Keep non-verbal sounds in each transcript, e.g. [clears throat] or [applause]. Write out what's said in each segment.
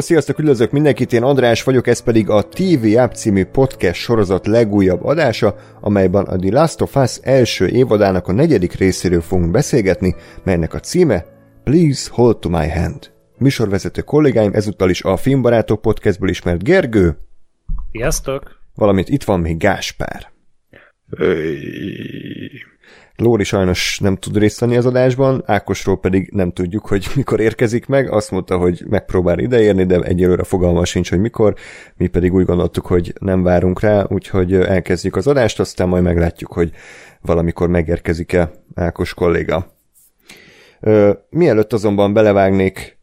Hello, sziasztok, üdvözlök mindenkit, én András vagyok, ez pedig a TV App című podcast sorozat legújabb adása, amelyben a The Last of Us első évadának a negyedik részéről fogunk beszélgetni, melynek a címe Please Hold to My Hand. Műsorvezető kollégáim ezúttal is a Filmbarátok podcastból ismert Gergő. Sziasztok! Valamint itt van még Gáspár. Lóri sajnos nem tud részt venni az adásban, Ákosról pedig nem tudjuk, hogy [laughs] mikor érkezik meg. Azt mondta, hogy megpróbál ideérni, de egyelőre fogalma sincs, hogy mikor. Mi pedig úgy gondoltuk, hogy nem várunk rá, úgyhogy elkezdjük az adást, aztán majd meglátjuk, hogy valamikor megérkezik-e Ákos kolléga. Mielőtt azonban belevágnék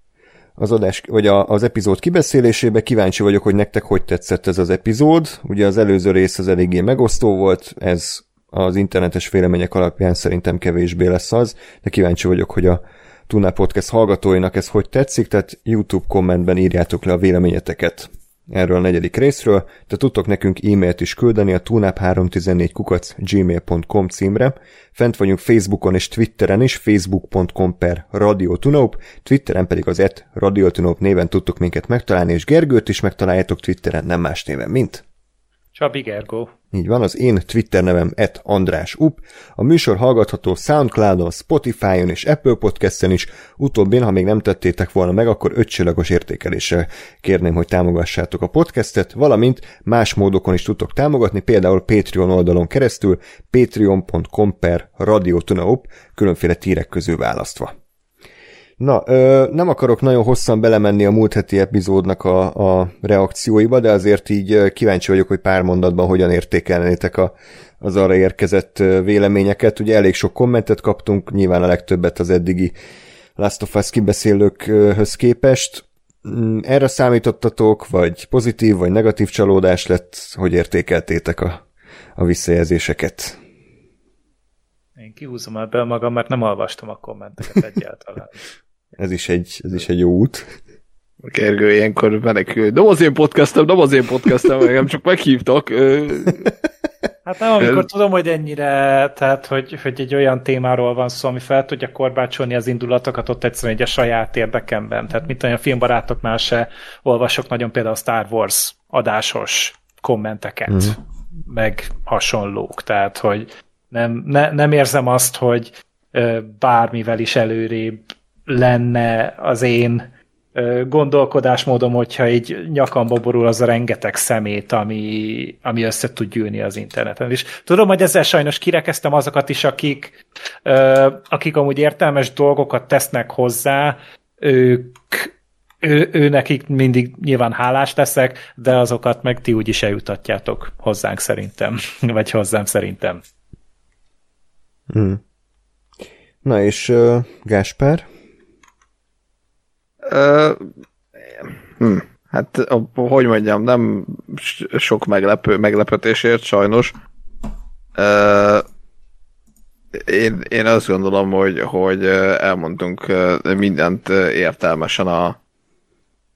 az adás, vagy az epizód kibeszélésébe. Kíváncsi vagyok, hogy nektek hogy tetszett ez az epizód. Ugye az előző rész az eléggé megosztó volt, ez az internetes vélemények alapján szerintem kevésbé lesz az, de kíváncsi vagyok, hogy a Tuna Podcast hallgatóinak ez hogy tetszik, tehát YouTube kommentben írjátok le a véleményeteket erről a negyedik részről, de tudtok nekünk e-mailt is küldeni a tunap314 kukac gmail.com címre. Fent vagyunk Facebookon és Twitteren is, facebook.com per radiotunop, Twitteren pedig az et radiotunop néven tudtok minket megtalálni, és Gergőt is megtaláljátok Twitteren, nem más néven, mint Csabi Gergó. Így van, az én Twitter nevem et András Up. A műsor hallgatható Soundcloudon, Spotify-on és Apple Podcast-en is. Utóbbin, ha még nem tettétek volna meg, akkor ötcsillagos értékeléssel kérném, hogy támogassátok a podcastet, valamint más módokon is tudtok támogatni, például Patreon oldalon keresztül, patreon.com per radiotunaup, különféle tírek közül választva. Na, ö, nem akarok nagyon hosszan belemenni a múlt heti epizódnak a, a reakcióiba, de azért így kíváncsi vagyok, hogy pár mondatban hogyan értékelnétek a, az arra érkezett véleményeket. Ugye elég sok kommentet kaptunk, nyilván a legtöbbet az eddigi Last of Us kibeszélőkhöz képest. Mm, erre számítottatok, vagy pozitív, vagy negatív csalódás lett? Hogy értékeltétek a, a visszajelzéseket? Én kihúzom ebbe magam, mert nem olvastam a kommenteket egyáltalán. [laughs] Ez is egy, ez is egy jó út. Gergő ilyenkor menekül. Nem az én podcastem, nem az én podcastem, nem csak meghívtak. Hát nem, amikor tudom, hogy ennyire, tehát, hogy, hogy egy olyan témáról van szó, ami fel tudja korbácsolni az indulatokat ott egyszerűen egy a saját érdekemben. Tehát mint olyan filmbarátoknál se olvasok nagyon például a Star Wars adásos kommenteket, mm. meg hasonlók. Tehát, hogy nem, ne, nem érzem azt, hogy bármivel is előrébb lenne az én gondolkodásmódom, hogyha így nyakamba borul az a rengeteg szemét, ami, ami össze tud gyűlni az interneten. És tudom, hogy ezzel sajnos kirekeztem azokat is, akik, akik amúgy értelmes dolgokat tesznek hozzá, ők ő, ő nekik mindig nyilván hálás leszek, de azokat meg ti úgyis eljutatjátok hozzánk szerintem, [laughs] vagy hozzám szerintem. Hmm. Na és uh, Gáspár? Hm, hát, hogy mondjam, nem sok meglepő, meglepetésért sajnos. Uh, én, én azt gondolom, hogy, hogy elmondtunk mindent értelmesen a,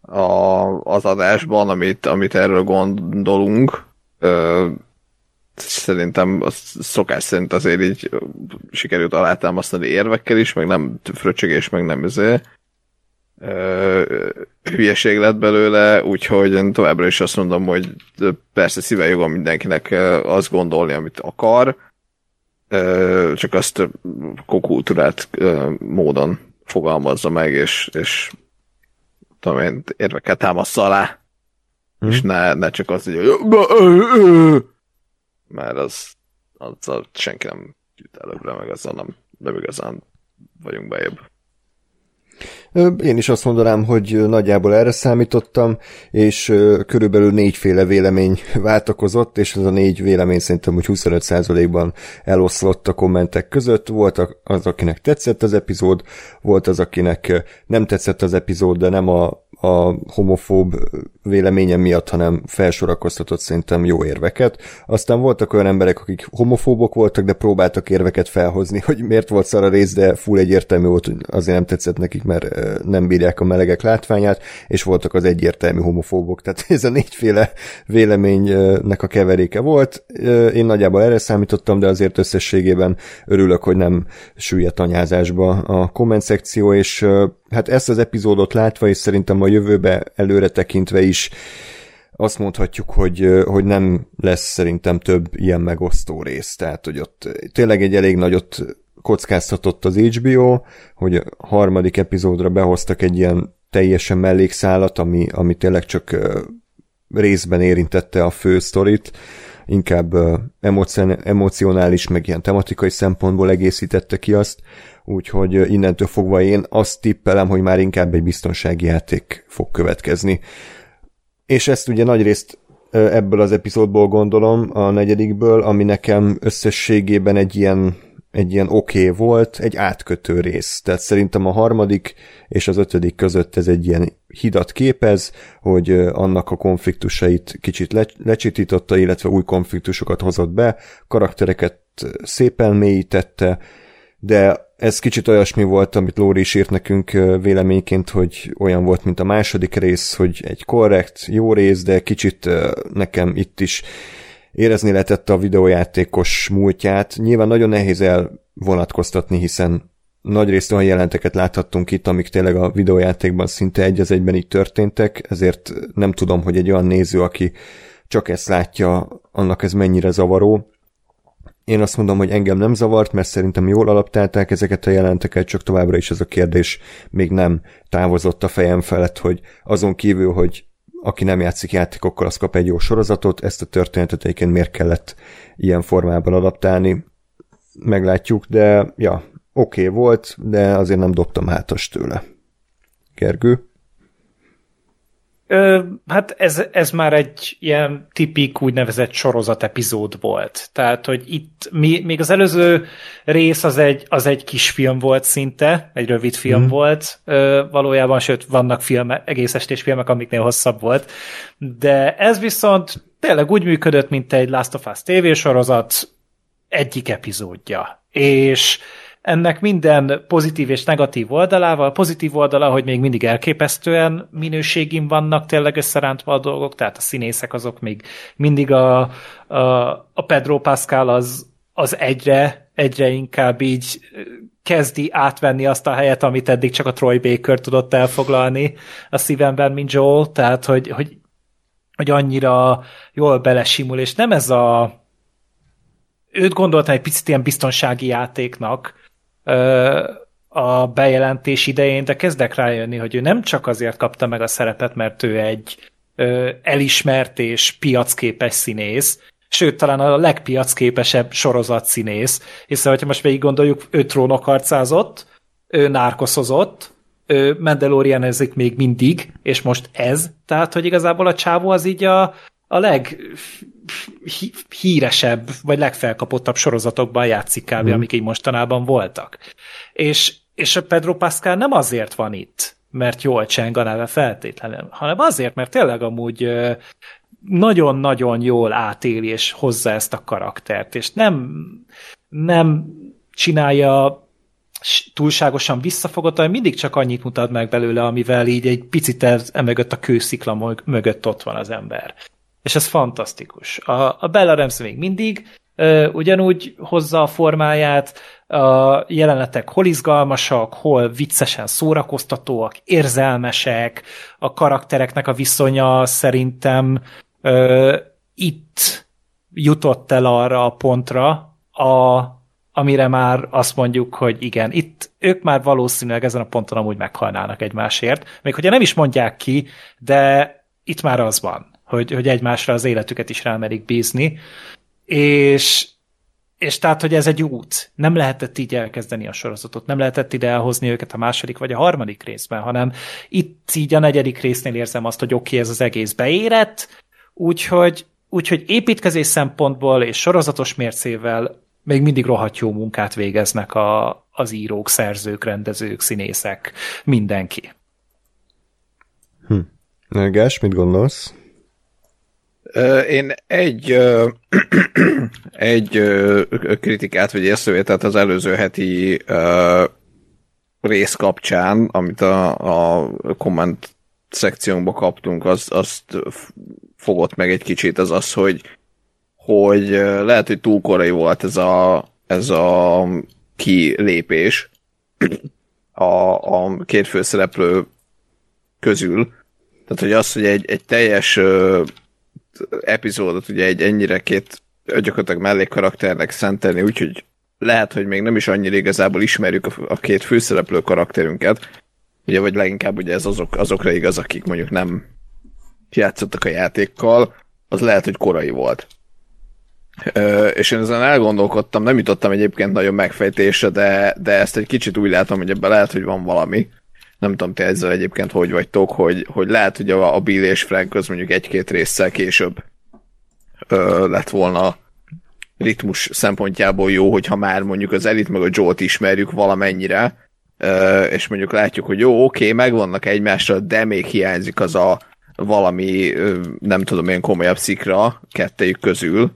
a, az adásban, amit, amit erről gondolunk. Uh, szerintem a szokás szerint azért így sikerült alátámasztani érvekkel is, meg nem fröccsögés, meg nem azért hülyeség lett belőle, úgyhogy én továbbra is azt mondom, hogy persze szíve joga mindenkinek azt gondolni, amit akar, csak azt kokultúrát módon fogalmazza meg, és, és tudom én, érvekkel támaszza alá, hmm. és ne, ne csak az, hogy mert az, az senki nem jut előbbre, meg azzal nem, nem igazán vagyunk bejebb. Én is azt mondanám, hogy nagyjából erre számítottam, és körülbelül négyféle vélemény [laughs] váltakozott, és ez a négy vélemény szerintem úgy 25%-ban eloszlott a kommentek között. Volt az, akinek tetszett az epizód, volt az, akinek nem tetszett az epizód, de nem a, a homofób véleménye miatt, hanem felsorakoztatott szerintem jó érveket. Aztán voltak olyan emberek, akik homofóbok voltak, de próbáltak érveket felhozni, hogy miért volt szar a rész, de full egyértelmű volt, hogy azért nem tetszett nekik, mert nem bírják a melegek látványát, és voltak az egyértelmű homofóbok. Tehát ez a négyféle véleménynek a keveréke volt. Én nagyjából erre számítottam, de azért összességében örülök, hogy nem süllyedt anyázásba a komment szekció, és hát ezt az epizódot látva, és szerintem a jövőbe előre tekintve is azt mondhatjuk, hogy, hogy nem lesz szerintem több ilyen megosztó rész. Tehát, hogy ott tényleg egy elég nagyot kockáztatott az HBO, hogy a harmadik epizódra behoztak egy ilyen teljesen mellékszálat, ami, ami tényleg csak részben érintette a fő sztorit, inkább emocionális, meg ilyen tematikai szempontból egészítette ki azt, úgyhogy innentől fogva én azt tippelem, hogy már inkább egy biztonsági játék fog következni. És ezt ugye nagyrészt ebből az epizódból gondolom, a negyedikből, ami nekem összességében egy ilyen egy ilyen oké okay volt, egy átkötő rész. Tehát szerintem a harmadik és az ötödik között ez egy ilyen hidat képez, hogy annak a konfliktusait kicsit le, lecsitította, illetve új konfliktusokat hozott be, karaktereket szépen mélyítette, de ez kicsit olyasmi volt, amit Lóri is írt nekünk véleményként, hogy olyan volt, mint a második rész, hogy egy korrekt, jó rész, de kicsit nekem itt is érezni lehetett a videójátékos múltját. Nyilván nagyon nehéz elvonatkoztatni, hiszen nagy részt olyan jelenteket láthattunk itt, amik tényleg a videójátékban szinte egy az egyben így történtek, ezért nem tudom, hogy egy olyan néző, aki csak ezt látja, annak ez mennyire zavaró. Én azt mondom, hogy engem nem zavart, mert szerintem jól alaptálták ezeket a jelenteket, csak továbbra is ez a kérdés még nem távozott a fejem felett, hogy azon kívül, hogy aki nem játszik játékokkal, az kap egy jó sorozatot, ezt a történetet egyébként miért kellett ilyen formában adaptálni, meglátjuk, de ja, oké okay volt, de azért nem dobtam hátas tőle. Gergő? Ö, hát ez, ez már egy ilyen tipik úgynevezett sorozat epizód volt. Tehát, hogy itt mi, még az előző rész az egy, az egy kis film volt szinte, egy rövid film mm. volt ö, valójában, sőt vannak filmek, egész estés filmek, amiknél hosszabb volt, de ez viszont tényleg úgy működött, mint egy Last of Us tévésorozat egyik epizódja. És ennek minden pozitív és negatív oldalával. Pozitív oldala, hogy még mindig elképesztően minőségim vannak tényleg összerántva a dolgok, tehát a színészek azok még mindig a, a, a Pedro Pascal az, az egyre, egyre inkább így kezdi átvenni azt a helyet, amit eddig csak a Troy Baker tudott elfoglalni a szívemben, mint Joel, tehát hogy, hogy, hogy annyira jól belesimul, és nem ez a őt gondoltam egy picit ilyen biztonsági játéknak, a bejelentés idején, de kezdek rájönni, hogy ő nem csak azért kapta meg a szerepet, mert ő egy elismert és piacképes színész, sőt, talán a legpiacképesebb sorozat színész, hiszen, hogyha most végig gondoljuk, ő trónok harcázott, ő nárkoszozott, ő Mandalorianezik még mindig, és most ez, tehát, hogy igazából a csávó az így a, a leg híresebb, vagy legfelkapottabb sorozatokban játszik kb., mm. amik így mostanában voltak. És, és a Pedro Pascal nem azért van itt, mert jól cseng a neve feltétlenül, hanem azért, mert tényleg amúgy nagyon-nagyon jól átéli és hozza ezt a karaktert, és nem, nem csinálja túlságosan visszafogott, hanem mindig csak annyit mutat meg belőle, amivel így egy picit emögött a kőszikla mögött ott van az ember és ez fantasztikus. A, a Bella Ramsey még mindig ö, ugyanúgy hozza a formáját, a jelenetek hol izgalmasak, hol viccesen szórakoztatóak, érzelmesek, a karaktereknek a viszonya szerintem ö, itt jutott el arra a pontra, a, amire már azt mondjuk, hogy igen, itt ők már valószínűleg ezen a ponton amúgy meghalnának egymásért, még hogyha nem is mondják ki, de itt már az van hogy, hogy egymásra az életüket is rámerik bízni, és, és tehát, hogy ez egy út. Nem lehetett így elkezdeni a sorozatot, nem lehetett ide elhozni őket a második vagy a harmadik részben, hanem itt így a negyedik résznél érzem azt, hogy oké, okay, ez az egész beérett, úgyhogy, úgyhogy építkezés szempontból és sorozatos mércével még mindig rohadt jó munkát végeznek a, az írók, szerzők, rendezők, színészek, mindenki. Hm. Gás, mit gondolsz? Én egy, [clears throat] egy kritikát vagy észrevételt az előző heti rész kapcsán, amit a, a komment szekciónkba kaptunk, az, azt fogott meg egy kicsit, az az, hogy, hogy lehet, hogy túl korai volt ez a, ez a kilépés, a, a két főszereplő közül. Tehát, hogy az, hogy egy, egy teljes epizódot ugye egy ennyire két gyakorlatilag mellékkarakternek szentelni, úgyhogy lehet, hogy még nem is annyira igazából ismerjük a, a két főszereplő karakterünket, ugye, vagy leginkább ugye ez azok, azokra igaz, akik mondjuk nem játszottak a játékkal, az lehet, hogy korai volt. Ö, és én ezen elgondolkodtam, nem jutottam egyébként nagyon megfejtésre, de, de ezt egy kicsit úgy látom, hogy ebben lehet, hogy van valami. Nem tudom, te ezzel egyébként hogy vagytok, hogy, hogy lehet, hogy a, a Bill és Frank köz mondjuk egy-két résszel később ö, lett volna ritmus szempontjából jó, hogyha már mondjuk az Elit meg a Joe-t ismerjük valamennyire, ö, és mondjuk látjuk, hogy jó, oké, okay, megvannak egymásra, de még hiányzik az a valami, nem tudom, ilyen komolyabb szikra kettejük közül,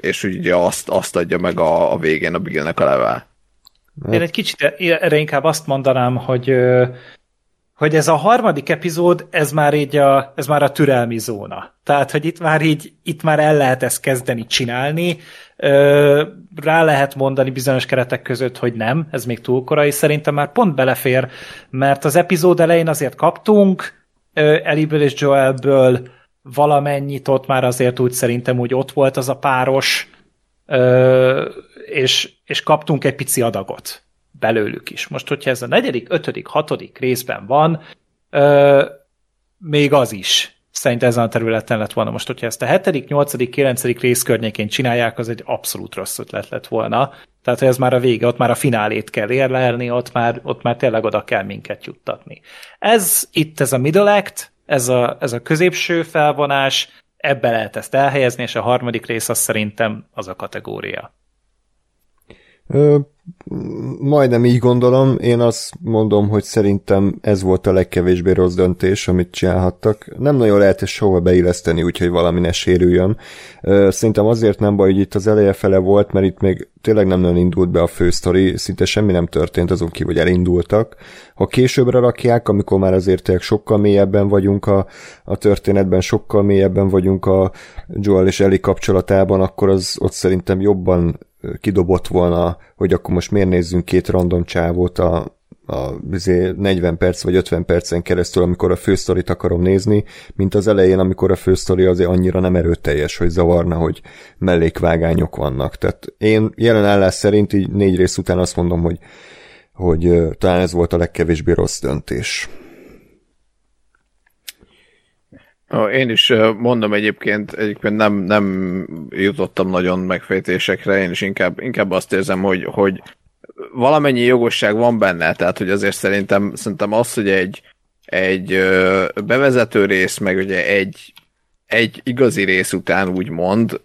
és ugye azt, azt adja meg a, a végén a Billnek a level. Én egy kicsit erre inkább azt mondanám, hogy hogy ez a harmadik epizód, ez már így a, ez már a türelmi zóna. Tehát, hogy itt már így, itt már el lehet ezt kezdeni csinálni, rá lehet mondani bizonyos keretek között, hogy nem, ez még túl korai, szerintem már pont belefér, mert az epizód elején azért kaptunk, Eliből és Joelből valamennyit ott már azért úgy szerintem úgy ott volt az a páros, és, és kaptunk egy pici adagot belőlük is. Most, hogyha ez a negyedik, ötödik, hatodik részben van, még az is szerintem ezen a területen lett volna. Most, hogyha ezt a hetedik, nyolcadik, kilencedik rész környékén csinálják, az egy abszolút rossz ötlet lett volna. Tehát, hogy ez már a vége, ott már a finálét kell érlelni, ott már, ott már tényleg oda kell minket juttatni. Ez itt, ez a middle act, ez a, ez a középső felvonás, ebbe lehet ezt elhelyezni, és a harmadik rész az szerintem az a kategória. Ö, majdnem így gondolom, én azt mondom, hogy szerintem ez volt a legkevésbé rossz döntés, amit csinálhattak. Nem nagyon lehet ezt sehova beilleszteni, úgyhogy valami ne sérüljön. Szerintem azért nem baj, hogy itt az eleje fele volt, mert itt még tényleg nem nagyon indult be a fősztori, szinte semmi nem történt azon kívül, hogy elindultak. Ha későbbre rakják, amikor már azért tényleg sokkal mélyebben vagyunk a, a történetben, sokkal mélyebben vagyunk a Joel és Eli kapcsolatában, akkor az ott szerintem jobban kidobott volna, hogy akkor most miért nézzünk két random csávót a, a 40 perc vagy 50 percen keresztül, amikor a fősztorit akarom nézni, mint az elején, amikor a fősztori azért annyira nem erőteljes, hogy zavarna, hogy mellékvágányok vannak. Tehát én jelen állás szerint így négy rész után azt mondom, hogy, hogy talán ez volt a legkevésbé rossz döntés. Én is mondom egyébként, egyébként nem, nem jutottam nagyon megfejtésekre, én is inkább, inkább azt érzem, hogy, hogy valamennyi jogosság van benne, tehát hogy azért szerintem, szerintem az, hogy egy, egy bevezető rész, meg ugye egy, egy igazi rész után úgymond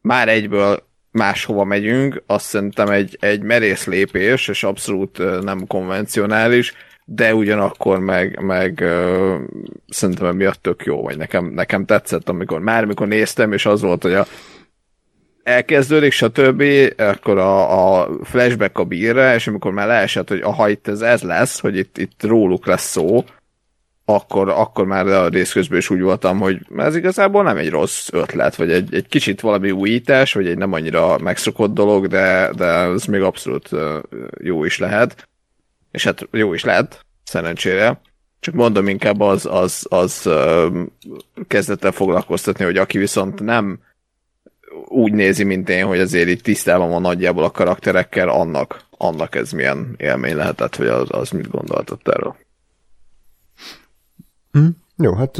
már egyből máshova megyünk, azt szerintem egy, egy merész lépés, és abszolút nem konvencionális, de ugyanakkor meg, meg uh, szerintem emiatt tök jó, vagy nekem, nekem tetszett, amikor már amikor néztem, és az volt, hogy a elkezdődik, stb., akkor a, a flashback a bírre, és amikor már leesett, hogy aha, itt ez, ez lesz, hogy itt, itt róluk lesz szó, akkor, akkor már a rész közben is úgy voltam, hogy ez igazából nem egy rossz ötlet, vagy egy, egy kicsit valami újítás, vagy egy nem annyira megszokott dolog, de, de ez még abszolút jó is lehet és hát jó is lehet, szerencsére. Csak mondom, inkább az, az, az kezdett el foglalkoztatni, hogy aki viszont nem úgy nézi, mint én, hogy azért itt tisztában van nagyjából a karakterekkel, annak, annak ez milyen élmény lehetett, hogy az, az mit gondoltott erről. Hm. Jó, hát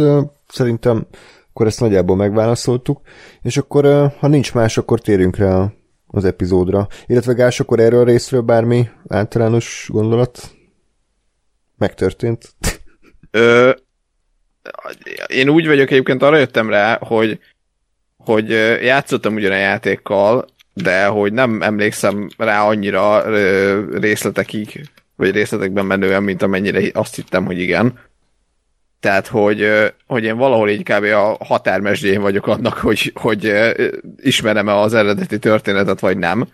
szerintem akkor ezt nagyjából megválaszoltuk, és akkor, ha nincs más, akkor térjünk rá az epizódra. Illetve Gás, akkor erről a részről bármi általános gondolat megtörtént? Ö, én úgy vagyok egyébként, arra jöttem rá, hogy, hogy játszottam ugyan a játékkal, de hogy nem emlékszem rá annyira részletekig, vagy részletekben menően, mint amennyire azt hittem, hogy igen. Tehát, hogy, hogy én valahol így kb. a határmesdjén vagyok annak, hogy, hogy ismerem-e az eredeti történetet, vagy nem.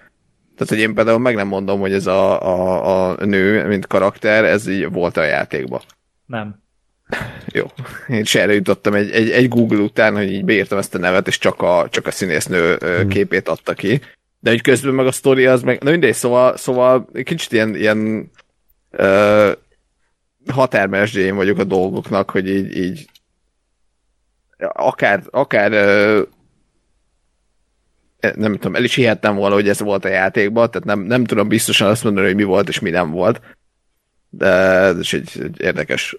Tehát, hogy én például meg nem mondom, hogy ez a, a, a nő, mint karakter, ez így volt a játékban. Nem. [laughs] Jó. Én se erre jutottam egy, egy, egy Google után, hogy így beírtam ezt a nevet, és csak a, csak a színésznő hmm. képét adta ki. de hogy közben meg a sztori az meg, na mindegy, szóval, szóval kicsit ilyen, ilyen határmesdjén vagyok a dolgoknak, hogy így, így akár, akár uh, nem tudom, el is hihettem volna, hogy ez volt a játékban, tehát nem, nem tudom biztosan azt mondani, hogy mi volt és mi nem volt, de ez egy, egy érdekes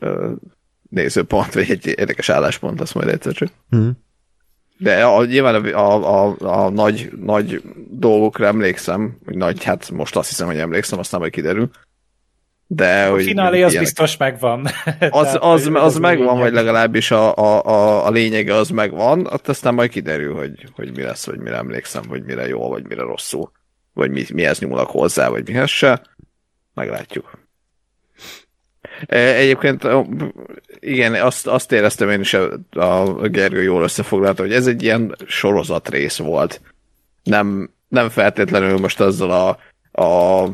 nézőpont, vagy egy érdekes álláspont, azt majd egyszer csak. Mm. De a, nyilván a, a, a, a nagy, nagy dolgokra emlékszem, nagy, hát most azt hiszem, hogy emlékszem, aztán majd kiderül. De, a hogy finálé az ilyenek. biztos megvan. [laughs] Az, az, az, az megvan, vagy legalábbis a, a, a, a lényege az megvan, ott aztán majd kiderül, hogy, hogy mi lesz, vagy mire emlékszem, hogy mire jó, vagy mire rosszul, vagy mi, mihez nyúlok hozzá, vagy mihez se. Meglátjuk. E, egyébként igen, azt, azt éreztem én is, a, a Gergő jól összefoglalta, hogy ez egy ilyen sorozat rész volt. Nem, nem feltétlenül most azzal a, a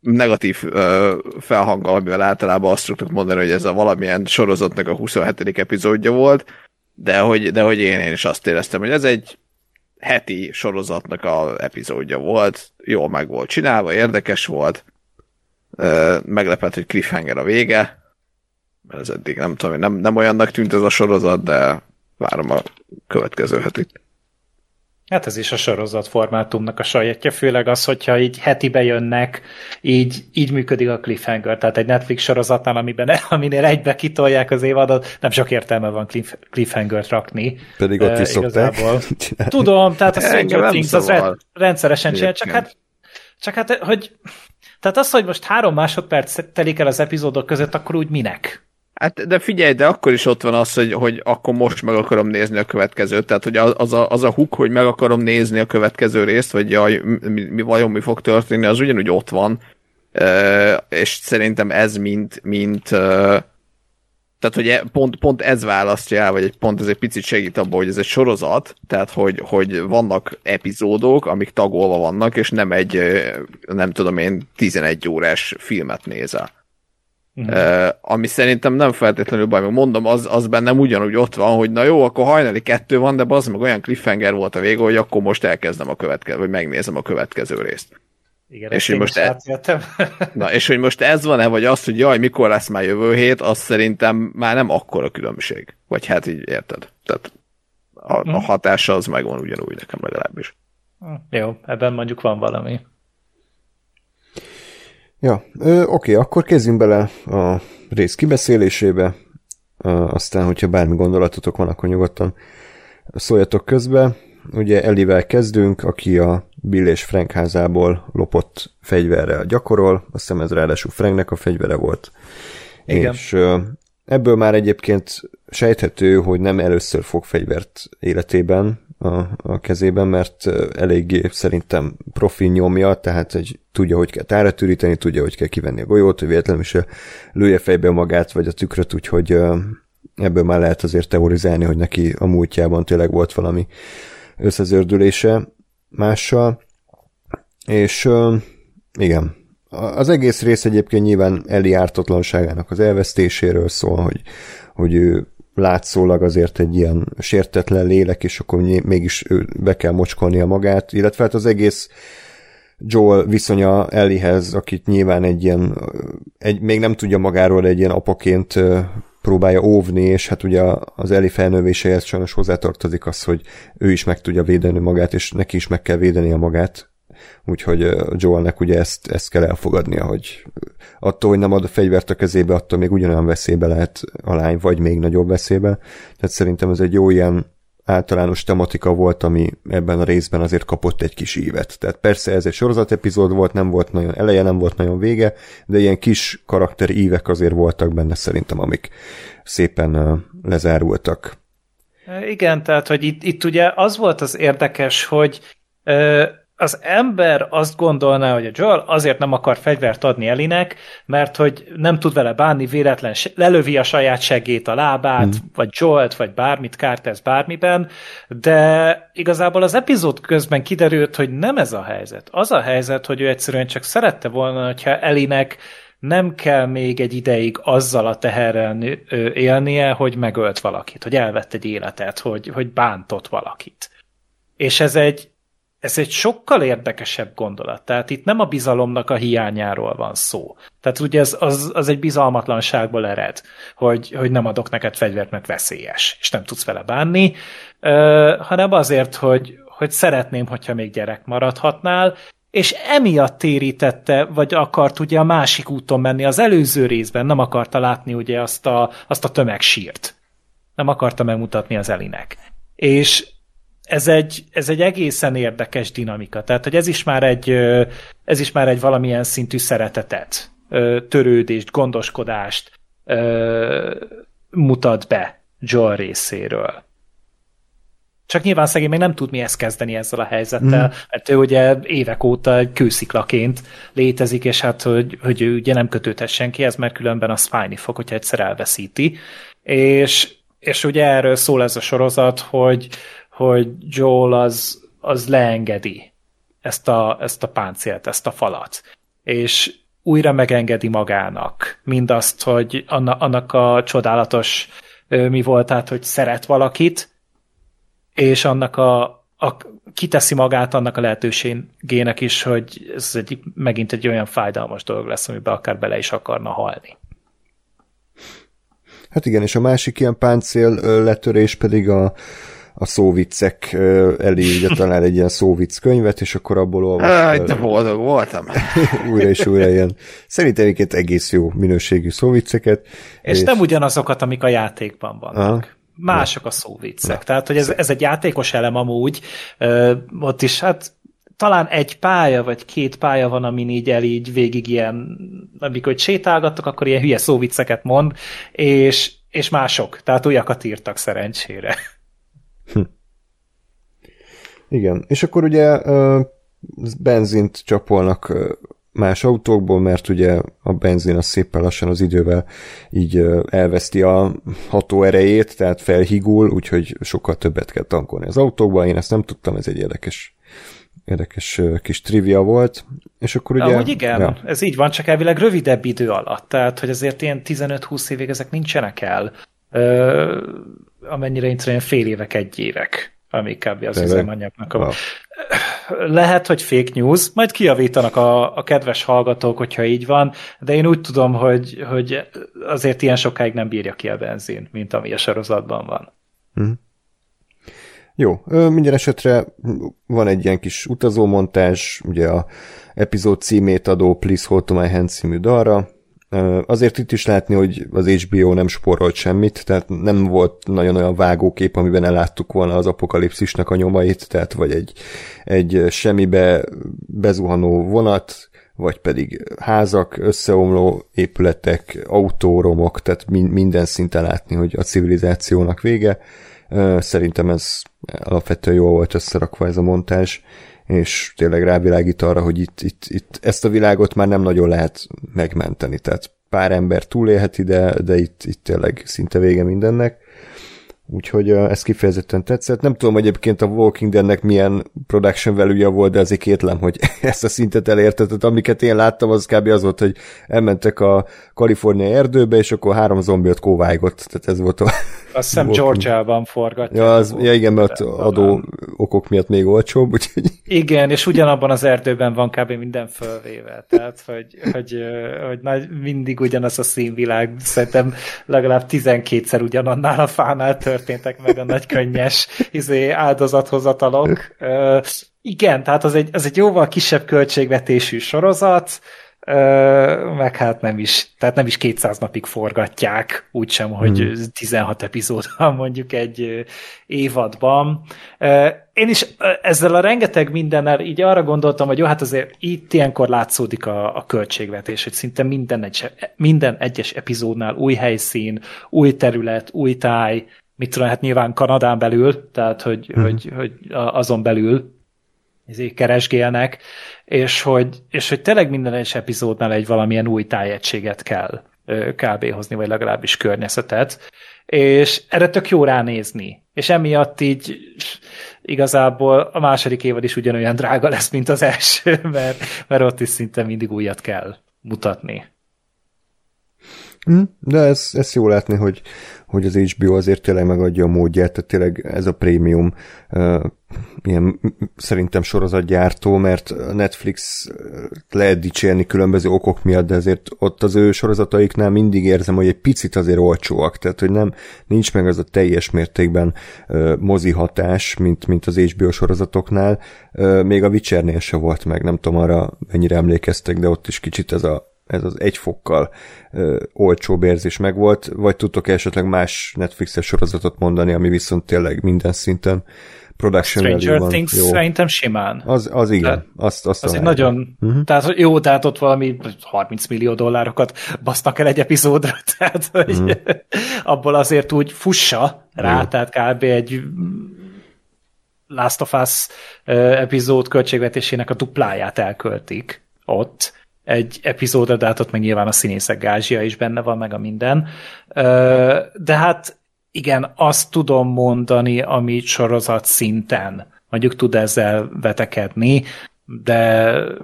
negatív uh, felhanggal, amivel általában azt szoktuk mondani, hogy ez a valamilyen sorozatnak a 27. epizódja volt, de hogy, de hogy én, én is azt éreztem, hogy ez egy heti sorozatnak a epizódja volt, jól meg volt csinálva, érdekes volt, uh, meglepett, hogy cliffhanger a vége, mert ez eddig nem tudom, nem, nem olyannak tűnt ez a sorozat, de várom a következő hetit. Hát ez is a sorozat formátumnak a sajátja, főleg az, hogyha így hetibe jönnek, így, így működik a cliffhanger. Tehát egy Netflix sorozatnál, amiben, aminél egybe kitolják az évadot, nem sok értelme van cliff, cliffhanger-t rakni. Pedig ott is szokták. [laughs] Tudom, tehát a Stranger Things az rendszeresen csinál, csak hát, csak hát, hogy tehát az, hogy most három másodperc telik el az epizódok között, akkor úgy minek? Hát, de figyelj, de akkor is ott van az, hogy, hogy akkor most meg akarom nézni a következőt. Tehát, hogy az a, az a hook, hogy meg akarom nézni a következő részt, vagy jaj, mi, mi vajon mi fog történni, az ugyanúgy ott van. Uh, és szerintem ez mint, mint uh, tehát, hogy e, pont, pont ez választja el, vagy egy pont ez egy picit segít abban, hogy ez egy sorozat, tehát, hogy, hogy vannak epizódok, amik tagolva vannak, és nem egy, nem tudom én, 11 órás filmet nézel. Uh, ami szerintem nem feltétlenül baj, meg mondom, az, az bennem ugyanúgy ott van, hogy na jó, akkor hajnali kettő van, de az meg olyan cliffhanger volt a vége, hogy akkor most elkezdem a következő, vagy megnézem a következő részt. Igen, és hogy most e... Na, és hogy most ez van-e, vagy az, hogy jaj, mikor lesz már jövő hét, az szerintem már nem akkora különbség. Vagy hát így érted. Tehát a, a hm. hatása az megvan ugyanúgy nekem legalábbis. Jó, ebben mondjuk van valami. Ja, ö, oké, akkor kezdjünk bele a rész kibeszélésébe, ö, aztán, hogyha bármi gondolatotok van, akkor nyugodtan szóljatok közbe. Ugye Elivel kezdünk, aki a Bill és Frank házából lopott fegyverrel gyakorol, azt hiszem ez ráadásul Franknek a fegyvere volt. Igen. És ö, ebből már egyébként sejthető, hogy nem először fog fegyvert életében, a, a kezében, mert eléggé szerintem profi nyomja, tehát hogy tudja, hogy kell tára tűríteni, tudja, hogy kell kivenni a golyót, hogy véletlenül is lője fejbe magát, vagy a tükröt, úgyhogy ebből már lehet azért teorizálni, hogy neki a múltjában tényleg volt valami összezördülése mással, és igen, az egész rész egyébként nyilván Eli ártatlanságának az elvesztéséről szól, hogy, hogy ő látszólag azért egy ilyen sértetlen lélek, és akkor mégis ő be kell mocskolnia magát, illetve hát az egész Joel viszonya Elliehez, akit nyilván egy ilyen, egy, még nem tudja magáról egy ilyen apaként próbálja óvni, és hát ugye az Ellie felnővéséhez sajnos hozzátartozik az, hogy ő is meg tudja védeni magát, és neki is meg kell védenie magát, úgyhogy Joelnek ugye ezt, ezt kell elfogadnia, hogy attól, hogy nem ad a fegyvert a kezébe, attól még ugyanolyan veszélybe lehet a lány, vagy még nagyobb veszélybe. Tehát szerintem ez egy jó ilyen általános tematika volt, ami ebben a részben azért kapott egy kis ívet. Tehát persze ez egy sorozat epizód volt, nem volt nagyon eleje, nem volt nagyon vége, de ilyen kis karakter ívek azért voltak benne szerintem, amik szépen lezárultak. Igen, tehát, hogy itt, itt ugye az volt az érdekes, hogy az ember azt gondolná, hogy a Joel azért nem akar fegyvert adni Elinek, mert hogy nem tud vele bánni, véletlen lelövi a saját segét, a lábát, mm. vagy Joelt, vagy bármit kárt ez bármiben, de igazából az epizód közben kiderült, hogy nem ez a helyzet. Az a helyzet, hogy ő egyszerűen csak szerette volna, hogyha Elinek nem kell még egy ideig azzal a teherrel élnie, hogy megölt valakit, hogy elvett egy életet, hogy, hogy bántott valakit. És ez egy ez egy sokkal érdekesebb gondolat. Tehát itt nem a bizalomnak a hiányáról van szó. Tehát ugye ez, az, az egy bizalmatlanságból ered, hogy, hogy nem adok neked fegyvert, mert veszélyes, és nem tudsz vele bánni, ö, hanem azért, hogy, hogy szeretném, hogyha még gyerek maradhatnál, és emiatt térítette, vagy akart ugye a másik úton menni, az előző részben nem akarta látni ugye azt a, azt a tömegsírt. Nem akarta megmutatni az Elinek. És ez egy, ez egy egészen érdekes dinamika. Tehát, hogy ez is már egy, ez is már egy valamilyen szintű szeretetet, törődést, gondoskodást mutat be Joel részéről. Csak nyilván szegény még nem tud mihez kezdeni ezzel a helyzettel, mm. mert ő ugye évek óta kősziklaként létezik, és hát, hogy, hogy ő ugye nem kötődhet senkihez, mert különben az fájni fog, hogyha egyszer elveszíti. És, és ugye erről szól ez a sorozat, hogy, hogy Joel az, az leengedi ezt a, ezt a páncélt, ezt a falat. És újra megengedi magának mindazt, hogy annak a csodálatos mi volt, tehát, hogy szeret valakit, és annak a, a kiteszi magát annak a lehetőségének is, hogy ez egy, megint egy olyan fájdalmas dolog lesz, amiben akár bele is akarna halni. Hát igen, és a másik ilyen páncél letörés pedig a, a szóviccek elé ugye talál egy ilyen szóvic könyvet, és akkor abból olvas. de boldog voltam. [laughs] újra és újra ilyen. Szerintem egyébként egész jó minőségű szóvicceket. És, és nem ugyanazokat, amik a játékban vannak. Aha mások a szóviccek. Tehát, hogy ez, ez egy játékos elem amúgy, ö, ott is hát talán egy pálya, vagy két pálya van, amin így el így végig ilyen, amikor hogy sétálgattok, akkor ilyen hülye szóvicceket mond, és, és mások, tehát újakat írtak szerencsére. Hm. Igen, és akkor ugye benzint csapolnak más autókból, mert ugye a benzin az szépen lassan az idővel így elveszti a hatóerejét, tehát felhigul, úgyhogy sokkal többet kell tankolni az autókba. Én ezt nem tudtam, ez egy érdekes érdekes kis trivia volt. És akkor ugye... Ahogy igen, ja. ez így van, csak elvileg rövidebb idő alatt, tehát hogy azért ilyen 15-20 évig ezek nincsenek el, ö, amennyire ilyen fél évek, egy évek ami kb. az üzemanyagnak a... Wow. Lehet, hogy fake news, majd kiavítanak a, a kedves hallgatók, hogyha így van, de én úgy tudom, hogy, hogy azért ilyen sokáig nem bírja ki a benzin, mint ami a sorozatban van. Hmm. Jó, minden esetre van egy ilyen kis utazómontás, ugye a epizód címét adó Please Hold to My Hand című dalra, Azért itt is látni, hogy az HBO nem sporolt semmit, tehát nem volt nagyon olyan vágókép, amiben eláttuk volna az apokalipszisnek a nyomait, tehát vagy egy, egy semmibe bezuhanó vonat, vagy pedig házak, összeomló épületek, autóromok, tehát minden szinten látni, hogy a civilizációnak vége. Szerintem ez alapvetően jól volt összerakva ez a montázs és tényleg rávilágít arra, hogy itt, itt, itt ezt a világot már nem nagyon lehet megmenteni, tehát pár ember túlélheti, de, de itt, itt tényleg szinte vége mindennek. Úgyhogy ez kifejezetten tetszett. Nem tudom egyébként a Walking Deadnek milyen production value volt, de azért kétlem, hogy [laughs] ezt a szintet elérte. Tehát amiket én láttam, az kb. az volt, hogy elmentek a kaliforniai erdőbe, és akkor három zombiot kóvájgott. Tehát ez volt a... Azt [laughs] hiszem Georgia-ban forgatja. Ja, az, ja igen, mert adó okok miatt még olcsóbb, [laughs] úgyhogy... Igen, és ugyanabban az erdőben van kb. minden fölvéve. Tehát, hogy, hogy, hogy nagy, mindig ugyanaz a színvilág. Szerintem legalább 12-szer ugyanannál a fánál tört történtek meg a nagy könnyes izé, áldozathozatalok. Uh, igen, tehát az egy, az egy jóval kisebb költségvetésű sorozat, uh, meg hát nem is, tehát nem is 200 napig forgatják, úgysem, hogy hmm. 16 epizód van mondjuk egy évadban. Uh, én is ezzel a rengeteg mindennel így arra gondoltam, hogy jó, hát azért itt ilyenkor látszódik a, a költségvetés, hogy szinte minden, egy, minden egyes epizódnál új helyszín, új terület, új táj, mit tudom, hát nyilván Kanadán belül, tehát hogy, mm. hogy, hogy azon belül ezért keresgélnek, és hogy, és hogy tényleg minden egyes epizódnál egy valamilyen új tájegységet kell kb. hozni, vagy legalábbis környezetet, és erre tök jó ránézni. És emiatt így igazából a második évad is ugyanolyan drága lesz, mint az első, [laughs] mert, mert ott is szinte mindig újat kell mutatni. Hm, de ez, ez jó látni, hogy, hogy az HBO azért tényleg megadja a módját, tehát tényleg ez a prémium ilyen szerintem sorozatgyártó, mert Netflix lehet dicsérni különböző okok miatt, de azért ott az ő sorozataiknál mindig érzem, hogy egy picit azért olcsóak, tehát hogy nem, nincs meg az a teljes mértékben uh, mozi hatás, mint, mint az HBO sorozatoknál, még a Witchernél se volt meg, nem tudom arra mennyire emlékeztek, de ott is kicsit ez a ez az egy fokkal ö, olcsóbb érzés megvolt, vagy tudtok esetleg más Netflixes sorozatot mondani, ami viszont tényleg minden szinten production Stranger van. Things jó. szerintem simán. Az, az igen, tehát, azt, azt az egy nagyon, uh-huh. tehát jó, tehát ott valami 30 millió dollárokat basznak el egy epizódra, [laughs] tehát hogy uh-huh. [laughs] abból azért úgy fussa rá, jó. tehát kb. egy Last of Us epizód költségvetésének a dupláját elköltik ott, egy epizódra, de hát ott meg nyilván a színészek gázsia is benne van, meg a minden. De hát igen, azt tudom mondani, ami sorozat szinten mondjuk tud ezzel vetekedni, de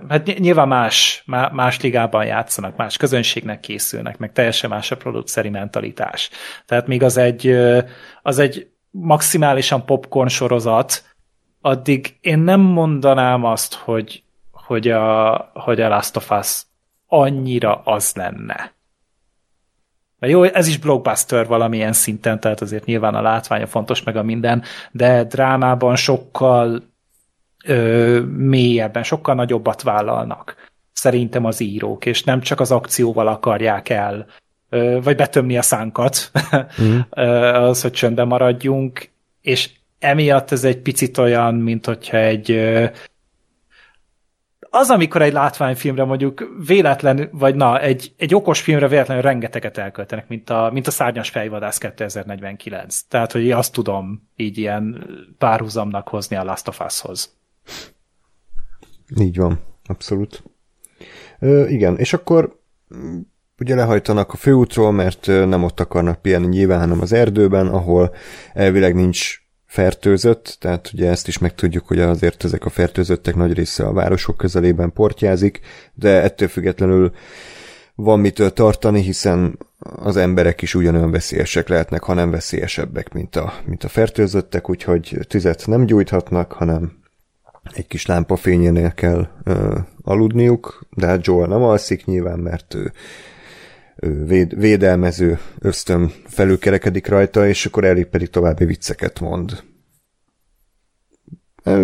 hát nyilván más, más ligában játszanak, más közönségnek készülnek, meg teljesen más a produceri mentalitás. Tehát még az egy, az egy maximálisan popcorn sorozat, addig én nem mondanám azt, hogy hogy a, hogy a Last of Us annyira az lenne. Mert jó, ez is blockbuster valamilyen szinten, tehát azért nyilván a látványa fontos, meg a minden, de drámában sokkal ö, mélyebben, sokkal nagyobbat vállalnak szerintem az írók, és nem csak az akcióval akarják el, ö, vagy betömni a szánkat, [laughs] mm. az, hogy csöndben maradjunk, és emiatt ez egy picit olyan, mint hogyha egy az, amikor egy látványfilmre mondjuk véletlen, vagy na, egy, egy okos filmre véletlenül rengeteget elköltenek, mint a, mint a Szárnyas fejvadász 2049. Tehát, hogy azt tudom így ilyen párhuzamnak hozni a Last of Us-hoz. Így van, abszolút. Ö, igen, és akkor mm, ugye lehajtanak a főútról, mert nem ott akarnak pihenni nyilván, hanem az erdőben, ahol elvileg nincs fertőzött, tehát ugye ezt is megtudjuk, hogy azért ezek a fertőzöttek nagy része a városok közelében portjázik, de ettől függetlenül van mitől tartani, hiszen az emberek is ugyanolyan veszélyesek lehetnek, ha nem veszélyesebbek, mint a, mint a fertőzöttek, úgyhogy tüzet nem gyújthatnak, hanem egy kis lámpafényénél kell ö, aludniuk, de hát Joel nem alszik nyilván, mert ő véd, védelmező ösztön felülkerekedik rajta, és akkor elég pedig további vicceket mond.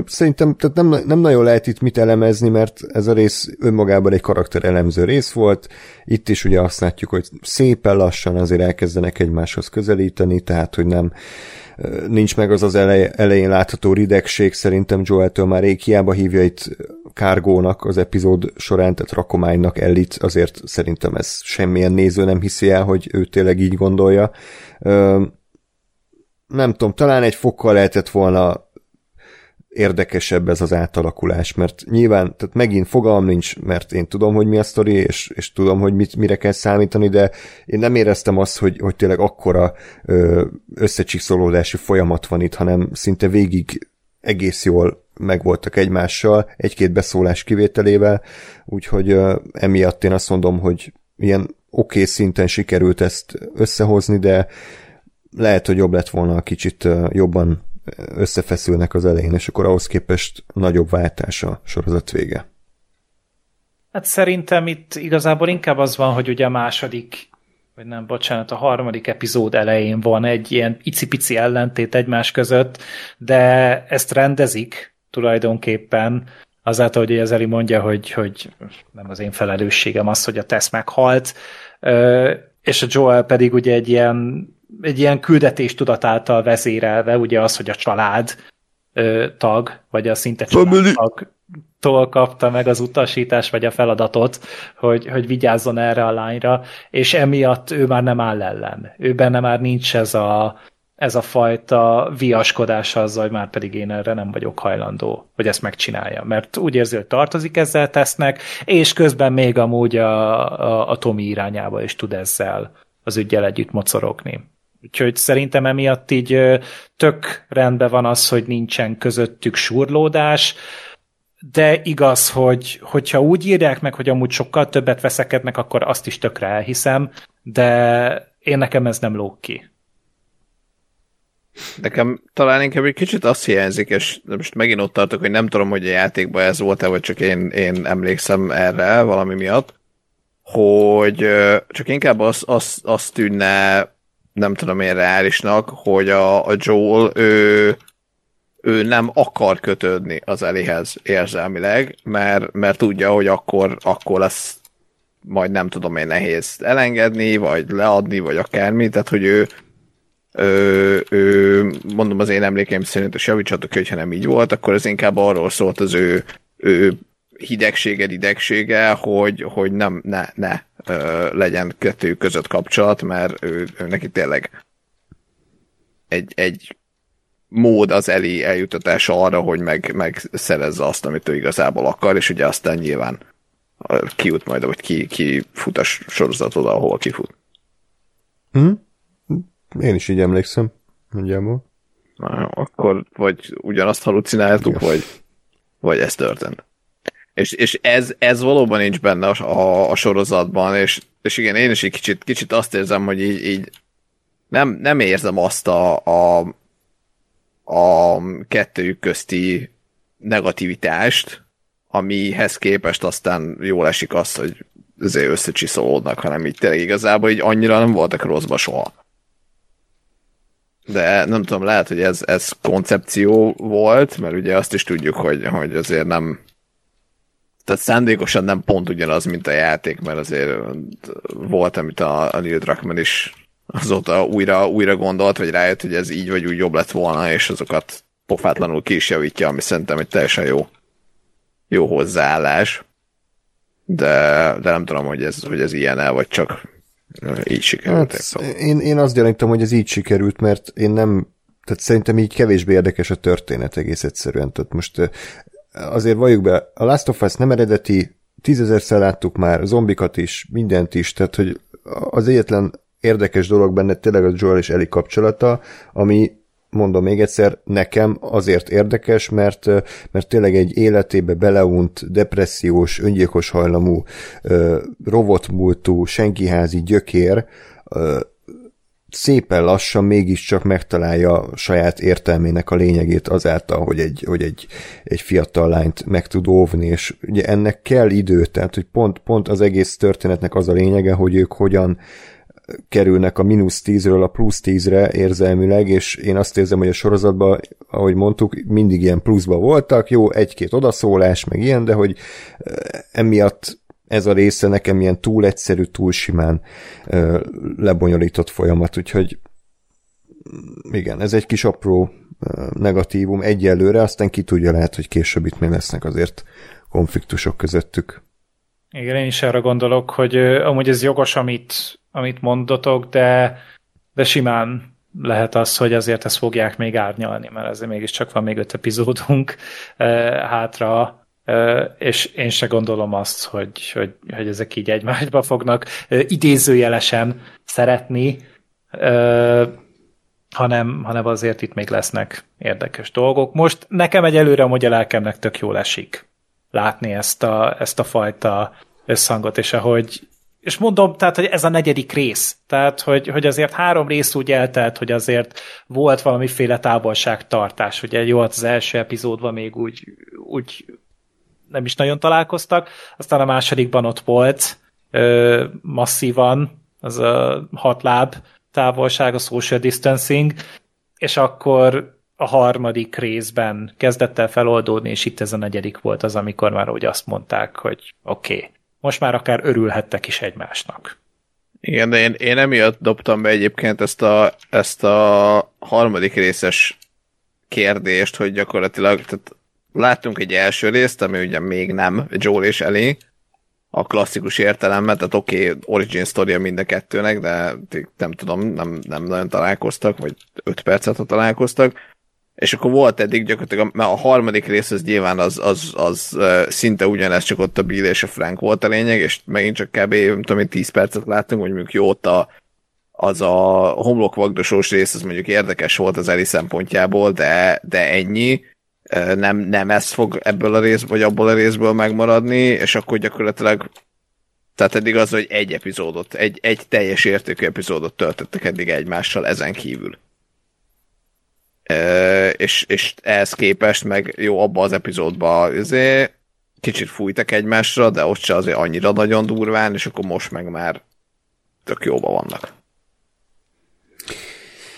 Szerintem tehát nem, nem nagyon lehet itt mit elemezni, mert ez a rész önmagában egy karakter elemző rész volt. Itt is ugye azt látjuk, hogy szépen lassan azért elkezdenek egymáshoz közelíteni, tehát hogy nem nincs meg az az elej, elején látható ridegség, szerintem Joeltől már rég hiába hívja itt kárgónak az epizód során, tehát rakománynak elit, azért szerintem ez semmilyen néző nem hiszi el, hogy ő tényleg így gondolja. Nem tudom, talán egy fokkal lehetett volna érdekesebb ez az átalakulás, mert nyilván, tehát megint fogalm nincs, mert én tudom, hogy mi a sztori, és, és tudom, hogy mit, mire kell számítani, de én nem éreztem azt, hogy, hogy tényleg akkora ö, összecsiszolódási folyamat van itt, hanem szinte végig egész jól megvoltak egymással, egy-két beszólás kivételével, úgyhogy ö, emiatt én azt mondom, hogy ilyen oké okay szinten sikerült ezt összehozni, de lehet, hogy jobb lett volna kicsit jobban összefeszülnek az elején, és akkor ahhoz képest nagyobb váltás a sorozat vége. Hát szerintem itt igazából inkább az van, hogy ugye a második, vagy nem, bocsánat, a harmadik epizód elején van egy ilyen icipici ellentét egymás között, de ezt rendezik tulajdonképpen, azáltal, hogy az Eli mondja, hogy, hogy nem az én felelősségem az, hogy a Tess meghalt, és a Joel pedig ugye egy ilyen egy ilyen küldetés tudat által vezérelve, ugye az, hogy a család ö, tag, vagy a szinte család tagtól kapta meg az utasítás, vagy a feladatot, hogy, hogy vigyázzon erre a lányra, és emiatt ő már nem áll ellen. Ő benne már nincs ez a, ez a fajta viaskodás azzal, hogy már pedig én erre nem vagyok hajlandó, hogy ezt megcsinálja. Mert úgy érzi, hogy tartozik ezzel tesznek, és közben még amúgy a, a, a Tomi irányába is tud ezzel az ügyel együtt mocorogni. Úgyhogy szerintem emiatt így tök rendben van az, hogy nincsen közöttük surlódás. de igaz, hogy hogyha úgy írják meg, hogy amúgy sokkal többet veszekednek, akkor azt is tökre elhiszem, de én nekem ez nem lóg ki. Nekem talán inkább egy kicsit azt hiányzik, és most megint ott tartok, hogy nem tudom, hogy a játékban ez volt-e, vagy csak én, én emlékszem erre valami miatt, hogy csak inkább az, az, az tűnne, nem tudom én reálisnak, hogy a, a Joel, ő, ő nem akar kötődni az Elihez érzelmileg, mert, mert tudja, hogy akkor, akkor lesz majd nem tudom én nehéz elengedni, vagy leadni, vagy akármi, tehát hogy ő, ő, ő mondom az én emlékeim szerint, és javítsatok, hogyha nem így volt, akkor ez inkább arról szólt az ő, ő hidegsége, idegsége, hogy, hogy nem, ne, ne legyen kettő között kapcsolat, mert ő, ő neki tényleg egy, egy mód az elé eljutatása arra, hogy meg, megszerezze azt, amit ő igazából akar, és ugye aztán nyilván kiút majd, vagy ki, ki fut a sorozat oda, ahol kifut. Hm? Én is így emlékszem, nagyjából. Na, akkor vagy ugyanazt halucináltuk, vagy, vagy ez történt. És, és ez, ez valóban nincs benne a, a, sorozatban, és, és igen, én is egy kicsit, kicsit azt érzem, hogy így, így nem, nem érzem azt a, a, a kettőjük közti negativitást, amihez képest aztán jól esik az, hogy azért összecsiszolódnak, hanem így tényleg igazából így annyira nem voltak rosszba soha. De nem tudom, lehet, hogy ez, ez koncepció volt, mert ugye azt is tudjuk, hogy, hogy azért nem tehát szándékosan nem pont ugyanaz, mint a játék, mert azért volt, amit a, a Neil Druckmann is azóta újra, újra gondolt, vagy rájött, hogy ez így vagy úgy jobb lett volna, és azokat pofátlanul ki is javítja, ami szerintem egy teljesen jó, jó hozzáállás. De, de nem tudom, hogy ez, hogy ez ilyen-e, vagy csak így sikerült. Hát, szóval. én, én azt gyanítom, hogy ez így sikerült, mert én nem tehát szerintem így kevésbé érdekes a történet egész egyszerűen. Tehát most azért valljuk be, a Last of Us nem eredeti, tízezerszer láttuk már, zombikat is, mindent is, tehát hogy az egyetlen érdekes dolog benne tényleg a Joel és Eli kapcsolata, ami mondom még egyszer, nekem azért érdekes, mert, mert tényleg egy életébe beleunt, depressziós, öngyilkos hajlamú, robotmúltú, senkiházi gyökér szépen lassan mégiscsak megtalálja saját értelmének a lényegét azáltal, hogy egy, hogy egy, egy fiatal lányt meg tud óvni, és ugye ennek kell idő, tehát hogy pont, pont az egész történetnek az a lényege, hogy ők hogyan kerülnek a mínusz tízről a plusz tízre érzelmileg, és én azt érzem, hogy a sorozatban, ahogy mondtuk, mindig ilyen pluszba voltak, jó, egy-két odaszólás, meg ilyen, de hogy emiatt ez a része nekem ilyen túl egyszerű, túl simán ö, lebonyolított folyamat, úgyhogy igen, ez egy kis apró ö, negatívum egyelőre, aztán ki tudja, lehet, hogy később itt még lesznek azért konfliktusok közöttük. Igen, én is arra gondolok, hogy ö, amúgy ez jogos, amit, amit mondotok, de, de simán lehet az, hogy azért ezt fogják még árnyalni, mert azért mégiscsak van még öt epizódunk ö, hátra, és én se gondolom azt, hogy, hogy, hogy ezek így egymásba fognak idézőjelesen szeretni, hanem, hanem azért itt még lesznek érdekes dolgok. Most nekem egyelőre a lelkemnek tök jól esik látni ezt a, ezt a fajta összhangot, és ahogy és mondom, tehát, hogy ez a negyedik rész. Tehát, hogy, hogy azért három rész úgy eltelt, hogy azért volt valamiféle távolságtartás. Ugye jó, az első epizódban még úgy, úgy nem is nagyon találkoztak, aztán a másodikban ott volt ö, masszívan, az a hat láb távolság, a social distancing, és akkor a harmadik részben kezdett el feloldódni, és itt ez a negyedik volt az, amikor már úgy azt mondták, hogy oké, okay, most már akár örülhettek is egymásnak. Igen, de én, én emiatt dobtam be egyébként ezt a, ezt a harmadik részes kérdést, hogy gyakorlatilag tehát láttunk egy első részt, ami ugye még nem Joel és Ellie, a klasszikus értelemben, tehát oké, okay, origin story mind a kettőnek, de nem tudom, nem, nem nagyon találkoztak, vagy öt percet ha találkoztak, és akkor volt eddig gyakorlatilag, mert a harmadik rész az nyilván az, az, az uh, szinte ugyanez, csak ott a Bill és a Frank volt a lényeg, és megint csak kb. nem tudom, 10 percet láttunk, hogy mondjuk jó, ott a, az a homlokvagdosós rész, az mondjuk érdekes volt az Eli szempontjából, de, de ennyi, nem, nem ez fog ebből a részből, vagy abból a részből megmaradni, és akkor gyakorlatilag tehát eddig az, hogy egy epizódot, egy, egy teljes értékű epizódot töltöttek eddig egymással ezen kívül. E, és, és ehhez képest meg jó, abba az epizódban azért kicsit fújtak egymásra, de ott se azért annyira nagyon durván, és akkor most meg már tök jóban vannak.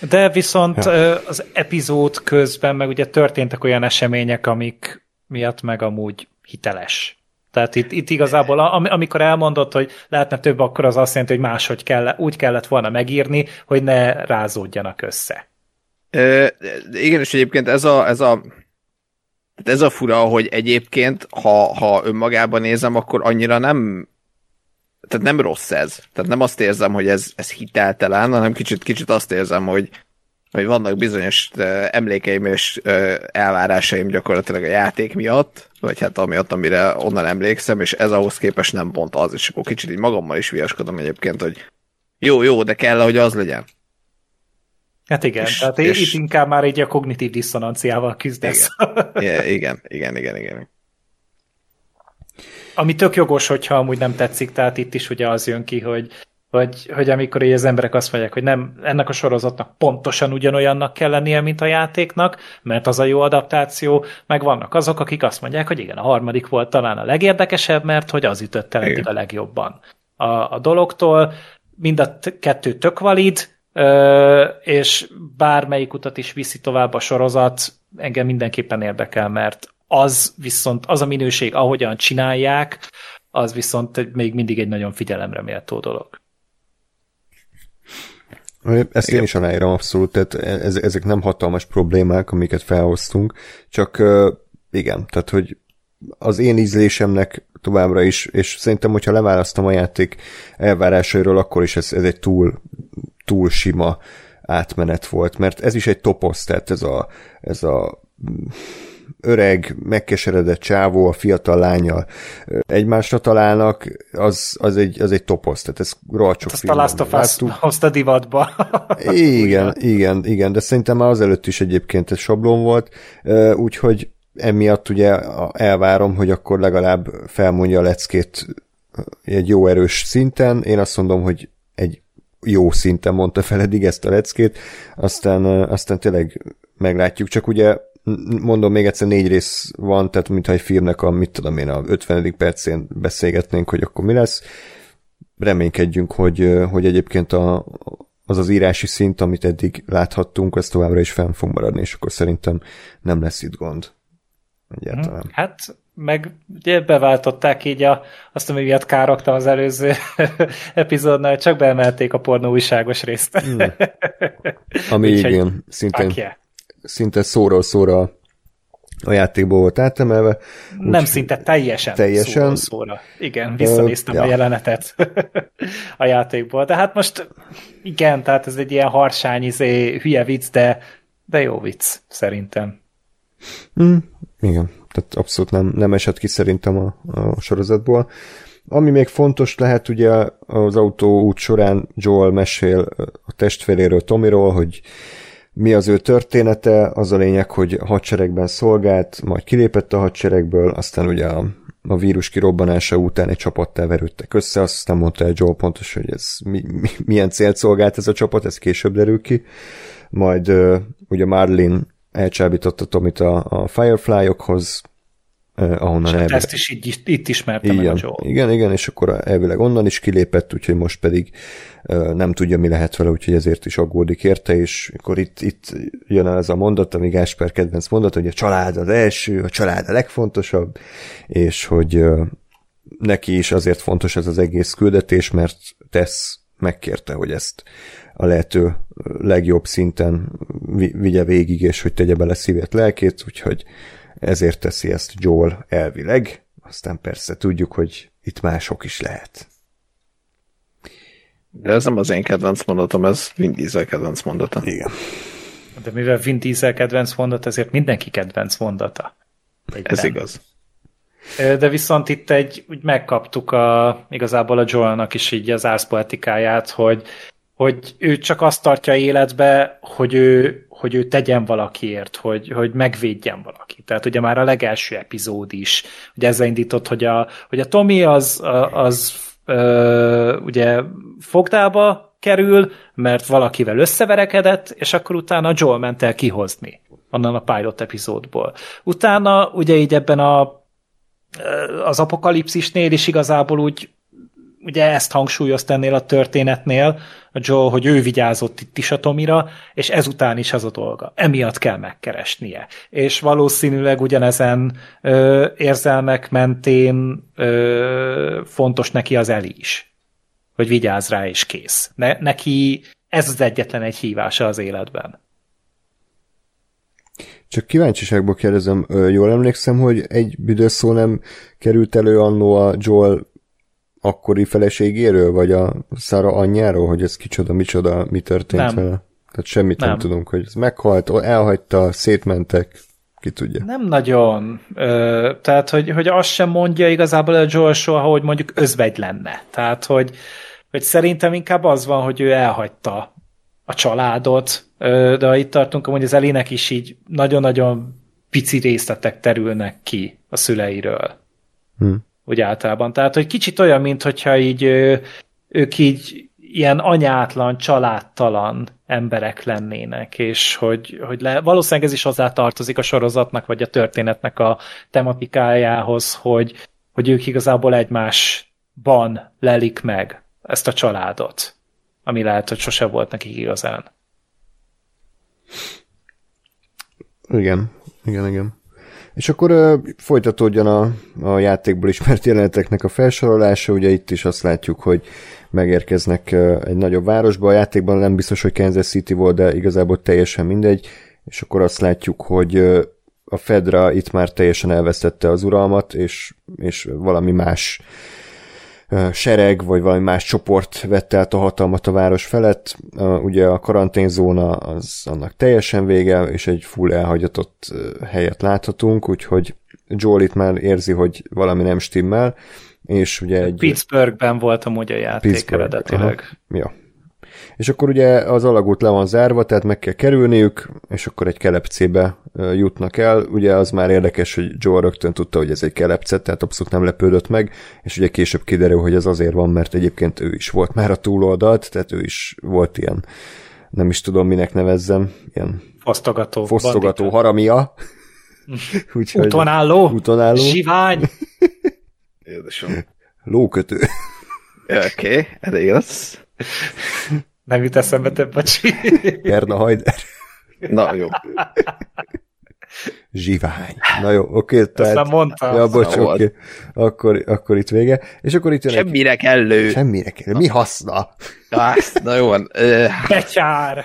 De viszont ja. az epizód közben meg ugye történtek olyan események, amik miatt meg amúgy hiteles. Tehát itt, itt igazából, am, amikor elmondott, hogy lehetne több, akkor az azt jelenti, hogy máshogy kell, úgy kellett volna megírni, hogy ne rázódjanak össze. E, igen, és egyébként ez a, ez a ez a fura, hogy egyébként, ha, ha önmagában nézem, akkor annyira nem tehát nem rossz ez. Tehát nem azt érzem, hogy ez, ez hiteltelen, hanem kicsit, kicsit azt érzem, hogy, hogy vannak bizonyos emlékeim és elvárásaim gyakorlatilag a játék miatt, vagy hát amiatt, amire onnan emlékszem, és ez ahhoz képest nem pont az, és akkor kicsit így magammal is viaskodom egyébként, hogy jó, jó, de kell, hogy az legyen. Hát igen, és, tehát és, itt inkább már egy a kognitív diszonanciával küzdesz. Igen, igen, igen, igen, igen. Ami tök jogos, hogyha amúgy nem tetszik, tehát itt is ugye az jön ki, hogy hogy, hogy amikor így az emberek azt mondják, hogy nem, ennek a sorozatnak pontosan ugyanolyannak kell lennie, mint a játéknak, mert az a jó adaptáció, meg vannak azok, akik azt mondják, hogy igen, a harmadik volt talán a legérdekesebb, mert hogy az ütött el eddig a legjobban. A, a dologtól mind a kettő tök valid, és bármelyik utat is viszi tovább a sorozat, engem mindenképpen érdekel, mert az viszont, az a minőség, ahogyan csinálják, az viszont még mindig egy nagyon figyelemre méltó dolog. Ezt igen. én is aláírom abszolút, tehát ez, ezek nem hatalmas problémák, amiket felhoztunk, csak igen, tehát hogy az én ízlésemnek továbbra is, és szerintem, hogyha leválasztom a játék elvárásairól, akkor is ez, ez egy túl, túl sima átmenet volt, mert ez is egy toposz, tehát ez a, ez a öreg, megkeseredett csávó, a fiatal lánya egymásra találnak, az, az, egy, az egy toposz, tehát ez rohadt sok Azt a Last of Us hozta divatba. [laughs] igen, igen, igen, de szerintem már azelőtt is egyébként ez sablon volt, úgyhogy emiatt ugye elvárom, hogy akkor legalább felmondja a leckét egy jó erős szinten. Én azt mondom, hogy egy jó szinten mondta fel eddig ezt a leckét, aztán, aztán tényleg meglátjuk, csak ugye mondom még egyszer négy rész van, tehát mintha egy filmnek a, mit tudom én, a 50. percén beszélgetnénk, hogy akkor mi lesz. Reménykedjünk, hogy, hogy egyébként a, az az írási szint, amit eddig láthattunk, az továbbra is fenn fog maradni, és akkor szerintem nem lesz itt gond. Egyáltalán. Hát meg ugye beváltották így a, azt, ami miatt károgtam az előző [laughs] epizódnál, csak beemelték a pornó újságos részt. Hmm. Ami [laughs] igen, szintén, szinte szóról szóra a játékból volt átemelve. Nem úgy, szinte teljesen, teljesen. szóra. Igen, visszanéztem uh, ja. a jelenetet [laughs] a játékból. De hát most igen, tehát ez egy ilyen harsány, izé, hülye vicc, de, de jó vicc, szerintem. Mm, igen, tehát abszolút nem, nem esett ki szerintem a, a sorozatból. Ami még fontos lehet, ugye az út során Joel mesél a testvéréről, Tomiról, hogy mi az ő története, az a lényeg, hogy hadseregben szolgált, majd kilépett a hadseregből, aztán ugye a, a vírus kirobbanása után egy csapattal verődtek össze, aztán mondta el Joel pontos, hogy ez mi, mi, milyen célt szolgált ez a csapat, ez később derül ki. Majd ugye Marlin elcsábította Tomit a, a Firefly-okhoz, ahonnan és elvileg... ezt is így, itt ismerte igen, meg a Joel. Igen, igen, és akkor elvileg onnan is kilépett, úgyhogy most pedig uh, nem tudja, mi lehet vele, úgyhogy ezért is aggódik érte, és akkor itt, itt jön el ez a mondat, ami Gásper kedvenc mondat, hogy a család az első, a család a legfontosabb, és hogy uh, neki is azért fontos ez az egész küldetés, mert tesz megkérte, hogy ezt a lehető legjobb szinten vigye végig, és hogy tegye bele szívét, lelkét, úgyhogy ezért teszi ezt Joel elvileg, aztán persze tudjuk, hogy itt mások is lehet. De ez nem az én kedvenc mondatom, ez Vin Diesel kedvenc mondata. Igen. De mivel Vin Diesel kedvenc mondat, ezért mindenki kedvenc mondata. Egyben. Ez igaz. De viszont itt egy, úgy megkaptuk a, igazából a Joelnak is így az árszpoetikáját, hogy hogy ő csak azt tartja életbe, hogy ő, hogy ő tegyen valakiért, hogy, hogy megvédjen valaki. Tehát ugye már a legelső epizód is, ugye ezzel indított, hogy a, hogy a Tommy az, az ö, ugye fogdába kerül, mert valakivel összeverekedett, és akkor utána Joel ment el kihozni onnan a pilot epizódból. Utána ugye így ebben a az apokalipszisnél is igazából úgy ugye ezt hangsúlyozta ennél a történetnél, a Joe, hogy ő vigyázott itt is a Tomira, és ezután is az a dolga. Emiatt kell megkeresnie. És valószínűleg ugyanezen ö, érzelmek mentén ö, fontos neki az Eli is. Hogy vigyáz rá, és kész. Ne, neki ez az egyetlen egy hívása az életben. Csak kíváncsiságból kérdezem, jól emlékszem, hogy egy büdös szó nem került elő annó a Joel akkori feleségéről, vagy a Szára anyjáról, hogy ez kicsoda, micsoda, mi történt nem. vele? Tehát semmit nem. nem tudunk, hogy ez meghalt, elhagyta, szétmentek, ki tudja. Nem nagyon. Ö, tehát, hogy, hogy azt sem mondja igazából a Joel soha, hogy mondjuk özvegy lenne. Tehát, hogy, hogy szerintem inkább az van, hogy ő elhagyta a családot, de ha itt tartunk, hogy az Elének is így nagyon-nagyon pici részletek terülnek ki a szüleiről. Hm úgy általában. Tehát, hogy kicsit olyan, mint hogyha így ők így ilyen anyátlan, családtalan emberek lennének, és hogy, hogy le, valószínűleg ez is hozzá tartozik a sorozatnak, vagy a történetnek a tematikájához, hogy, hogy ők igazából egymásban lelik meg ezt a családot, ami lehet, hogy sose volt nekik igazán. Igen, igen, igen. És akkor uh, folytatódjon a, a játékból ismert jeleneteknek a felsorolása, ugye itt is azt látjuk, hogy megérkeznek uh, egy nagyobb városba, a játékban nem biztos, hogy Kansas City volt, de igazából teljesen mindegy, és akkor azt látjuk, hogy uh, a Fedra itt már teljesen elvesztette az uralmat, és, és valami más sereg, vagy valami más csoport vette át a hatalmat a város felett. Ugye a karanténzóna az annak teljesen vége, és egy full elhagyatott helyet láthatunk, úgyhogy Joel itt már érzi, hogy valami nem stimmel, és ugye egy... Pittsburghben volt amúgy a játék Pittsburgh, eredetileg. Aha, ja, és akkor ugye az alagút le van zárva, tehát meg kell kerülniük, és akkor egy kelepcébe jutnak el. Ugye az már érdekes, hogy Joe rögtön tudta, hogy ez egy kelepce, tehát abszolút nem lepődött meg, és ugye később kiderül, hogy ez azért van, mert egyébként ő is volt már a túloldalt, tehát ő is volt ilyen, nem is tudom minek nevezzem, ilyen fosztogató, fosztogató haramia. [laughs] Úgyhogy, útonálló, útonálló, zsivány. Jézusom. Lókötő. Oké, okay, elég az. Nem jut eszembe több, bocsi. Gerna Hajder. Na, jó. Zsivány. Na jó, oké. Okay, tehát... Ezt mondtam. Ja, bocs, oké. Okay. Akkor, akkor itt vége. És akkor itt jön Semmire egy... kellő. Semmire kellő. Mi haszna? Azt, na jó van. Becsár.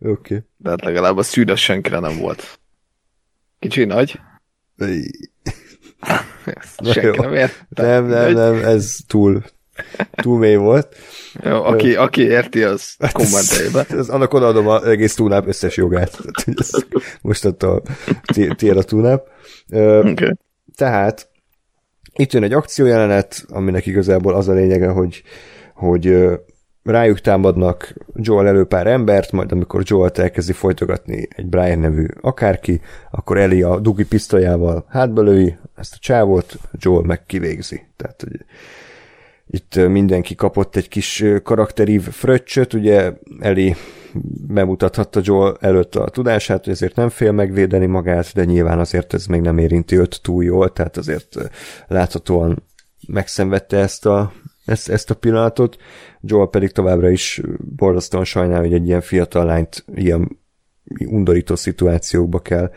Oké. Okay. De hát legalább a szűnös senkire nem volt. Kicsi nagy. Senki nem ért. Nem, nem, nem, ez túl, túl mély volt. Jó, aki, aki érti, az hát kommentelje be. Ez, annak odaadom az egész túlnáp összes jogát. Most attól tiéd a túlnáp. Okay. Tehát itt jön egy akciójelenet, aminek igazából az a lényege, hogy, hogy rájuk támadnak Joel elő pár embert, majd amikor Joel elkezdi folytogatni egy Brian nevű akárki, akkor Eli a dugi pisztolyával hátbelői ezt a csávot, Joel meg kivégzi. Tehát, hogy itt mindenki kapott egy kis karakterív fröccsöt, ugye Eli bemutathatta Joel előtt a tudását, hogy ezért nem fél megvédeni magát, de nyilván azért ez még nem érinti őt túl jól, tehát azért láthatóan megszenvedte ezt a, ezt, ezt a pillanatot. Joel pedig továbbra is borzasztóan sajnál, hogy egy ilyen fiatal lányt ilyen undorító szituációkba kell,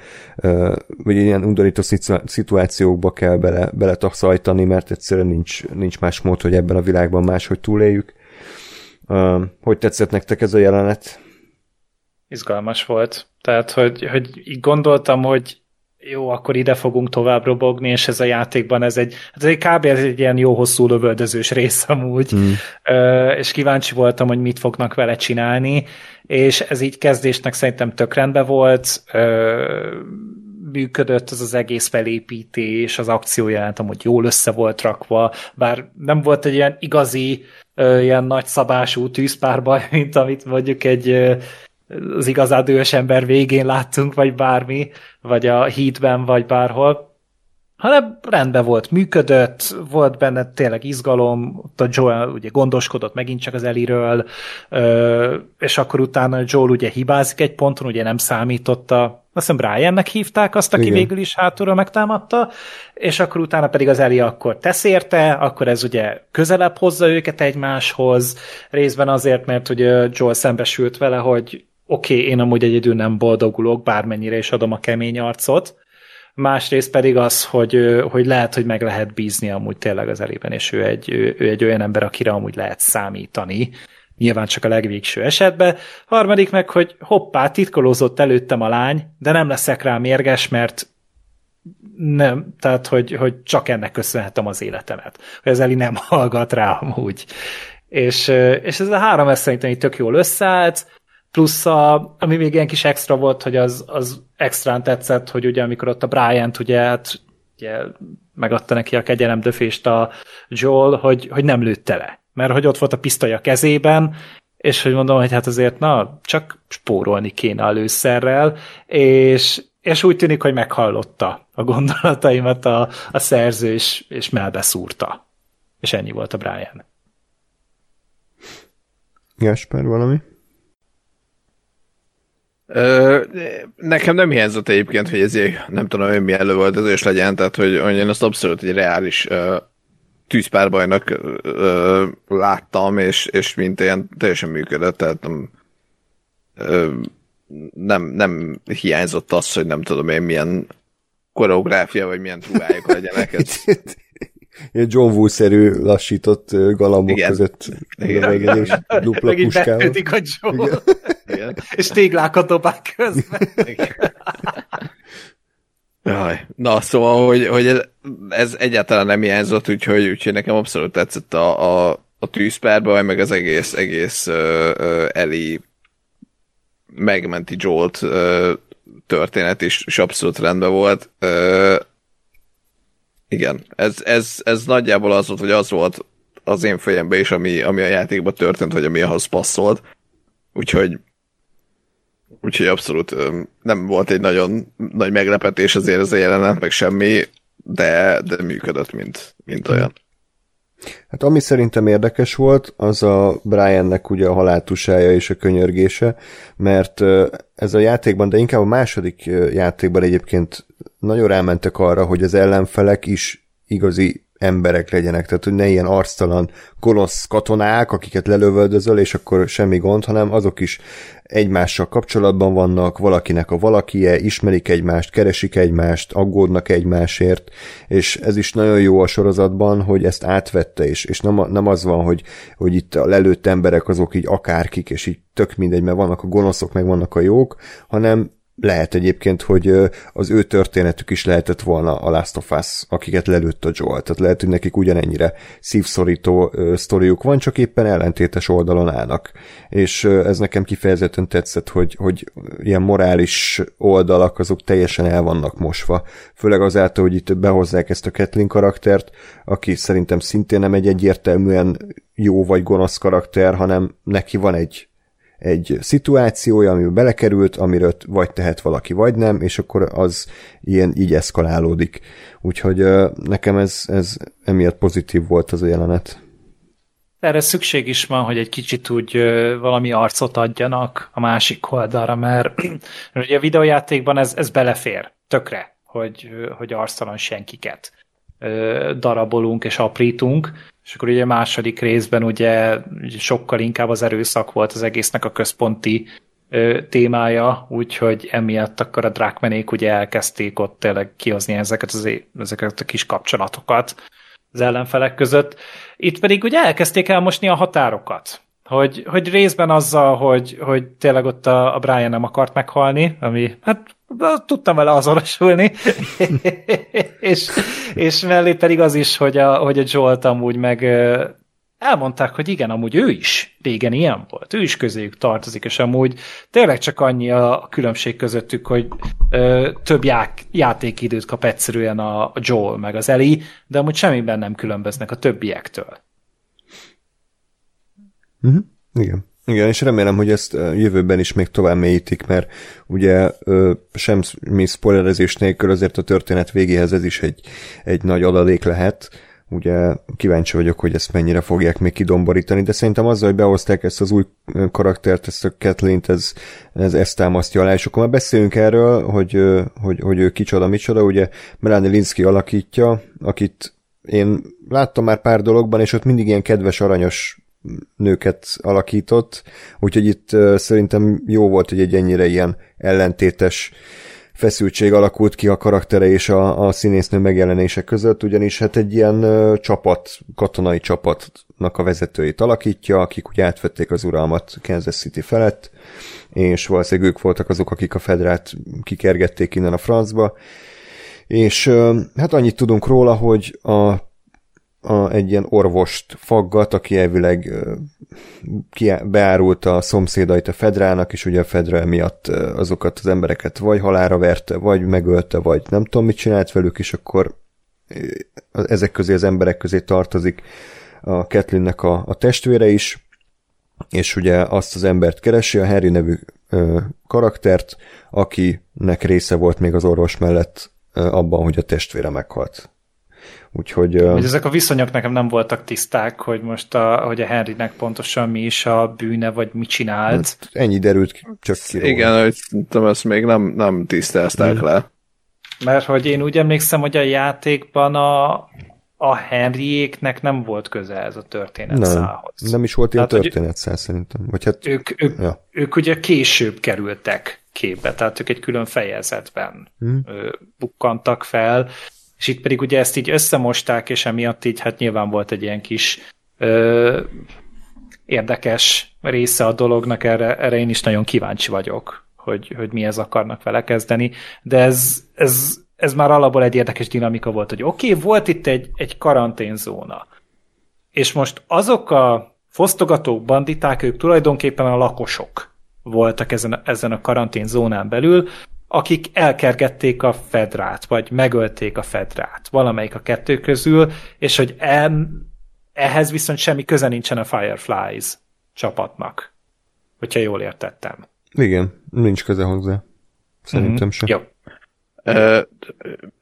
vagy ilyen undorító szituációkba kell bele, bele taszajtani, mert egyszerűen nincs, nincs más mód, hogy ebben a világban máshogy túléljük. Hogy tetszett nektek ez a jelenet? Izgalmas volt. Tehát, hogy, hogy így gondoltam, hogy jó, akkor ide fogunk tovább robogni, és ez a játékban ez egy, hát ez egy kb. Ez egy ilyen jó hosszú lövöldözős rész amúgy, mm. és kíváncsi voltam, hogy mit fognak vele csinálni, és ez így kezdésnek szerintem tök rendben volt, működött az az egész felépítés, az akciójelent amúgy jól össze volt rakva, bár nem volt egy ilyen igazi, ilyen nagy szabású tűzpárbaj, mint amit mondjuk egy az igazán dühös ember végén láttunk, vagy bármi, vagy a hídben, vagy bárhol, hanem rendben volt, működött, volt benne tényleg izgalom, ott a Joel ugye gondoskodott megint csak az Eliről, és akkor utána Joel ugye hibázik egy ponton, ugye nem számította, azt hiszem Briannek hívták azt, aki Igen. végül is hátulra megtámadta, és akkor utána pedig az Eli akkor tesz érte, akkor ez ugye közelebb hozza őket egymáshoz, részben azért, mert ugye Joel szembesült vele, hogy oké, okay, én amúgy egyedül nem boldogulok, bármennyire is adom a kemény arcot, másrészt pedig az, hogy, hogy lehet, hogy meg lehet bízni amúgy tényleg az elében, és ő egy, ő, ő egy olyan ember, akire amúgy lehet számítani, nyilván csak a legvégső esetben. Harmadik meg, hogy hoppá, titkolózott előttem a lány, de nem leszek rá mérges, mert nem, tehát, hogy, hogy csak ennek köszönhetem az életemet. Hogy az Eli nem [laughs] hallgat rá amúgy. És, és ez a három ez szerintem tök jól összeállt, Plusz, a, ami még ilyen kis extra volt, hogy az, az extrán tetszett, hogy ugye amikor ott a Bryant ugye, hát, ugye megadta neki a kegyelemdöfést a Joel, hogy, hogy nem lőtte le. Mert hogy ott volt a pisztoly a kezében, és hogy mondom, hogy hát azért na, csak spórolni kéne a lőszerrel, és, és úgy tűnik, hogy meghallotta a gondolataimat a, a szerző, és, és melbeszúrta. És ennyi volt a Brian. Jasper, valami? Ö, nekem nem hiányzott egyébként, hogy ez nem tudom, hogy milyen lövöldözés legyen, tehát hogy, hogy én azt abszolút egy reális ö, tűzpárbajnak ö, láttam, és, és mint ilyen teljesen működött, tehát nem, ö, nem, nem hiányzott az, hogy nem tudom én milyen koreográfia, vagy milyen ruhájuk legyenek. [laughs] ilyen John Woo-szerű lassított galambok Igen. között Igen. és dupla Megint puskával. a John. Igen. Igen. És téglákat dobák közben. Igen. Jaj. Na, szóval, hogy, hogy ez, ez egyáltalán nem hiányzott, úgyhogy, úgyhogy nekem abszolút tetszett a, a, a tűzpárbaj, meg az egész, egész uh, uh, Eli megmenti Jolt uh, történet is, is abszolút rendben volt. Uh, igen, ez, ez, ez nagyjából az volt, hogy az volt az én fejemben is, ami, ami a játékban történt, vagy ami ahhoz passzolt. Úgyhogy úgyhogy abszolút nem volt egy nagyon nagy meglepetés azért ez a jelenet, meg semmi, de, de működött, mint, mint olyan. Hát ami szerintem érdekes volt, az a Briannek ugye a haláltusája és a könyörgése, mert ez a játékban, de inkább a második játékban egyébként nagyon rámentek arra, hogy az ellenfelek is igazi emberek legyenek, tehát hogy ne ilyen arctalan kolosz katonák, akiket lelövöldözöl, és akkor semmi gond, hanem azok is egymással kapcsolatban vannak, valakinek a valakie, ismerik egymást, keresik egymást, aggódnak egymásért, és ez is nagyon jó a sorozatban, hogy ezt átvette, és, és nem, nem az van, hogy, hogy itt a lelőtt emberek azok így akárkik, és így tök mindegy, mert vannak a gonoszok, meg vannak a jók, hanem lehet egyébként, hogy az ő történetük is lehetett volna a Last of Us, akiket lelőtt a Joel. Tehát lehet, hogy nekik ugyanennyire szívszorító sztoriuk van, csak éppen ellentétes oldalon állnak. És ez nekem kifejezetten tetszett, hogy, hogy ilyen morális oldalak azok teljesen el vannak mosva. Főleg azáltal, hogy itt behozzák ezt a Kathleen karaktert, aki szerintem szintén nem egy egyértelműen jó vagy gonosz karakter, hanem neki van egy egy szituációja, amiben belekerült, amiről vagy tehet valaki, vagy nem, és akkor az ilyen így eszkalálódik. Úgyhogy nekem ez, ez emiatt pozitív volt az a jelenet. Erre szükség is van, hogy egy kicsit úgy valami arcot adjanak a másik oldalra, mert [clears throat] ugye a videójátékban ez, ez belefér, tökre, hogy, hogy arctalan senkiket darabolunk és aprítunk, és akkor ugye a második részben ugye sokkal inkább az erőszak volt az egésznek a központi ö, témája, úgyhogy emiatt akkor a drákmenék ugye elkezdték ott tényleg kihozni ezeket, az, ezeket a kis kapcsolatokat az ellenfelek között. Itt pedig ugye elkezdték elmosni a határokat. Hogy, hogy részben azzal, hogy, hogy tényleg ott a, a Brian nem akart meghalni, ami hát tudtam vele azonosulni, [laughs] és, és mellé pedig az is, hogy a, hogy a Jolt amúgy meg elmondták, hogy igen, amúgy ő is régen ilyen volt, ő is közéjük tartozik, és amúgy tényleg csak annyi a különbség közöttük, hogy ö, több já- játékidőt kap egyszerűen a, a Joel meg az Eli, de amúgy semmiben nem különböznek a többiektől. Uh-huh. Igen. Igen, és remélem, hogy ezt jövőben is még tovább mélyítik, mert ugye sem mi spoilerezés nélkül azért a történet végéhez ez is egy, egy nagy adalék lehet, ugye kíváncsi vagyok, hogy ezt mennyire fogják még kidomborítani, de szerintem azzal, hogy behozták ezt az új karaktert, ezt a kathleen ez, ez ezt támasztja alá, és akkor már beszélünk erről, hogy, hogy, hogy ő kicsoda, micsoda, ugye Melanie Linsky alakítja, akit én láttam már pár dologban, és ott mindig ilyen kedves, aranyos nőket alakított, úgyhogy itt szerintem jó volt, hogy egy ennyire ilyen ellentétes feszültség alakult ki a karaktere és a, a színésznő megjelenése között, ugyanis hát egy ilyen ö, csapat, katonai csapatnak a vezetőit alakítja, akik ugye átvették az uralmat Kansas City felett, és valószínűleg ők voltak azok, akik a Fedrát kikergették innen a francba, és ö, hát annyit tudunk róla, hogy a a, egy ilyen orvost faggat, aki elvileg ki, beárult a szomszédait a Fedrának, és ugye a Fedra miatt azokat az embereket vagy halára verte, vagy megölte, vagy nem tudom mit csinált velük, és akkor ezek közé az emberek közé tartozik a Ketlinnek a, a testvére is, és ugye azt az embert keresi, a Harry nevű ö, karaktert, akinek része volt még az orvos mellett ö, abban, hogy a testvére meghalt. Úgyhogy... Hogy ezek a viszonyok nekem nem voltak tiszták, hogy most a, hogy a Henrynek pontosan mi is a bűne, vagy mit csinált. Hát ennyi derült csak ki. Igen, hogy tudom, ezt még nem, nem tisztázták hmm. le. Mert hogy én úgy emlékszem, hogy a játékban a, a Henryéknek nem volt köze ez a történet nem. Nem is volt ilyen történetszál szerintem. Vagy hát, ők, ők, ja. ők ugye később kerültek képbe, tehát ők egy külön fejezetben hmm. bukkantak fel, és itt pedig ugye ezt így összemosták, és emiatt így hát nyilván volt egy ilyen kis ö, érdekes része a dolognak, erre, erre én is nagyon kíváncsi vagyok, hogy, hogy mi ez akarnak vele kezdeni, de ez, ez, ez már alapból egy érdekes dinamika volt, hogy oké, okay, volt itt egy, egy karanténzóna, és most azok a fosztogatók, banditák, ők tulajdonképpen a lakosok voltak ezen, ezen a karanténzónán belül, akik elkergették a Fedrát, vagy megölték a Fedrát, valamelyik a kettő közül, és hogy en, ehhez viszont semmi köze nincsen a Fireflies csapatnak, hogyha jól értettem. Igen, nincs köze hozzá. Szerintem mm-hmm. sem. Jó. Uh,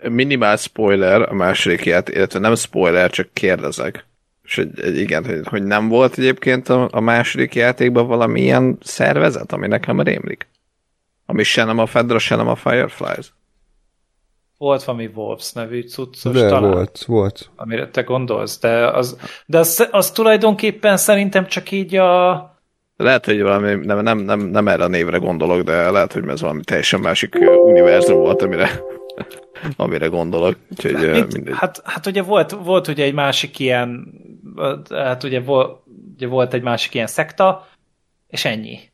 minimál spoiler a második ját, illetve nem spoiler, csak kérdezek. És hogy, igen, hogy, hogy nem volt egyébként a, a második játékban valamilyen szervezet, ami nekem rémlik? Ami se nem a Fedra, se nem a Fireflies. Volt valami Wolves nevű cuccos de talán. volt, volt. Amire te gondolsz, de az, de az, az tulajdonképpen szerintem csak így a... Lehet, hogy valami, nem, nem, nem, nem erre a névre gondolok, de lehet, hogy ez valami teljesen másik univerzum volt, amire, [laughs] amire gondolok. Úgyhogy Itt, Hát, hát ugye volt, volt ugye egy másik ilyen, hát ugye volt, ugye volt egy másik ilyen szekta, és ennyi.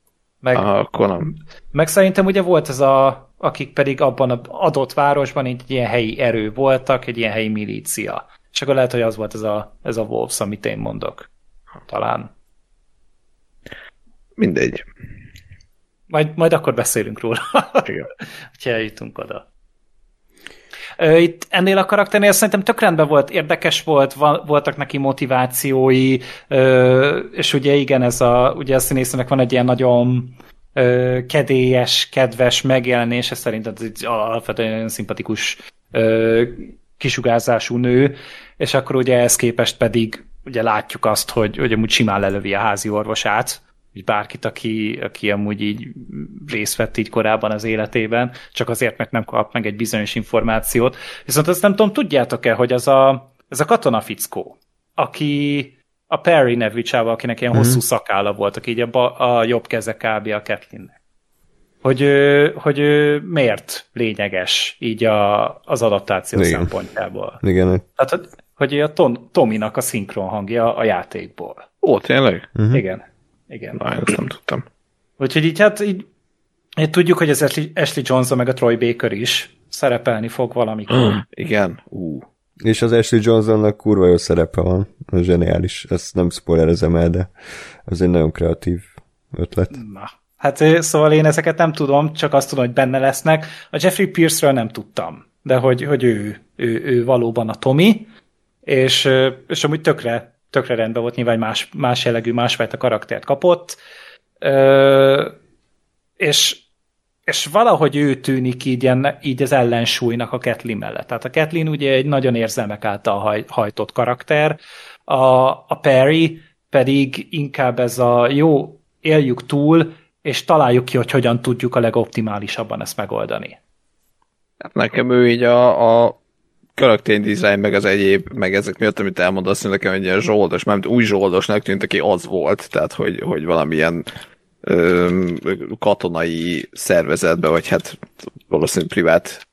Meg, Aha, akkor nem. meg szerintem ugye volt ez a, akik pedig abban az adott városban egy ilyen helyi erő voltak, egy ilyen helyi milícia. És akkor lehet, hogy az volt ez a, ez a Wolves, amit én mondok. Talán. Mindegy. Majd, majd akkor beszélünk róla, [laughs] hogyha eljutunk oda. Itt ennél a karakternél szerintem tök rendben volt, érdekes volt, voltak neki motivációi, és ugye igen, ez a, ugye a színésznek van egy ilyen nagyon kedélyes, kedves megjelenése, szerintem ez egy alapvetően szimpatikus kisugázású nő, és akkor ugye ehhez képest pedig ugye látjuk azt, hogy, hogy amúgy simán lelövi a házi orvosát, így bárkit, aki, aki amúgy így részt vett így korábban az életében, csak azért, mert nem kap meg egy bizonyos információt. Viszont azt nem tudom, tudjátok-e, hogy az a, ez a katonafickó, aki a Perry nevű csáva, akinek ilyen mm-hmm. hosszú szakálla voltak, így a, a jobb keze kb. a Kathleennek. Hogy, hogy miért lényeges így a, az adaptáció Igen. szempontjából. Igen. Tehát, hogy a Tom, Tominak a szinkron hangja a játékból. Ó, tényleg? Uh-huh. Igen. Igen. Na, ezt nem tudtam. Úgyhogy így hát így, így tudjuk, hogy az Ashley, Ashley Johnson meg a Troy Baker is szerepelni fog valamikor. Mm, igen, ú. És az Ashley Johnsonnak kurva jó szerepe van, zseniális, ezt nem spoilerezem el, de az egy nagyon kreatív ötlet. Na, hát szóval én ezeket nem tudom, csak azt tudom, hogy benne lesznek. A Jeffrey Pierce-ről nem tudtam, de hogy, hogy ő, ő, ő valóban a Tommy, és, és amúgy tökre, tökre rendben volt, nyilván más, más jellegű, másfajta karaktert kapott, és és valahogy ő tűnik így, enne, így az ellensúlynak a Kathleen mellett. Tehát a Kathleen ugye egy nagyon érzelmek által haj, hajtott karakter, a, a Perry pedig inkább ez a jó, éljük túl, és találjuk ki, hogy hogyan tudjuk a legoptimálisabban ezt megoldani. Hát nekem ő így a, a karakter design, meg az egyéb, meg ezek miatt, amit elmondasz, nekem egy ilyen zsoldos, mert új zsoldosnak tűnt, aki az volt, tehát hogy, hogy valamilyen katonai szervezetbe, vagy hát valószínűleg privát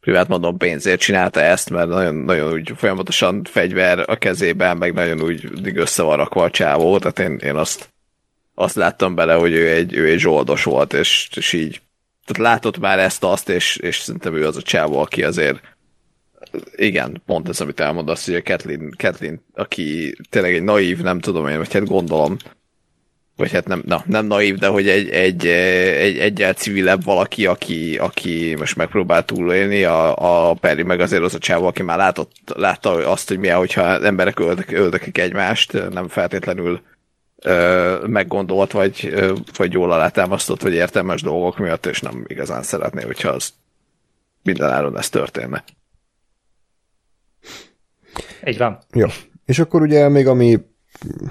privát mondom pénzért csinálta ezt, mert nagyon, nagyon úgy folyamatosan fegyver a kezében, meg nagyon úgy össze van rakva a csávó, tehát én, én azt, azt láttam bele, hogy ő egy, ő egy zsoldos volt, és, és így tehát látott már ezt, azt, és, és szerintem ő az a csávó, aki azért igen, pont ez, amit elmondasz, hogy a Kathleen, Kathleen, aki tényleg egy naív, nem tudom én, vagy hát gondolom, vagy hát nem, na, nem naív, de hogy egy, egy, egy egyel civilebb valaki, aki, aki most megpróbál túlélni, a, a Perry meg azért az a csávó, aki már látott, látta azt, hogy milyen, hogyha emberek öldök, öldökik egymást, nem feltétlenül ö, meggondolt, vagy, ö, vagy jól alátámasztott, vagy értelmes dolgok miatt, és nem igazán szeretné, hogyha az mindenáron ez történne. Így van. Jó. És akkor ugye még ami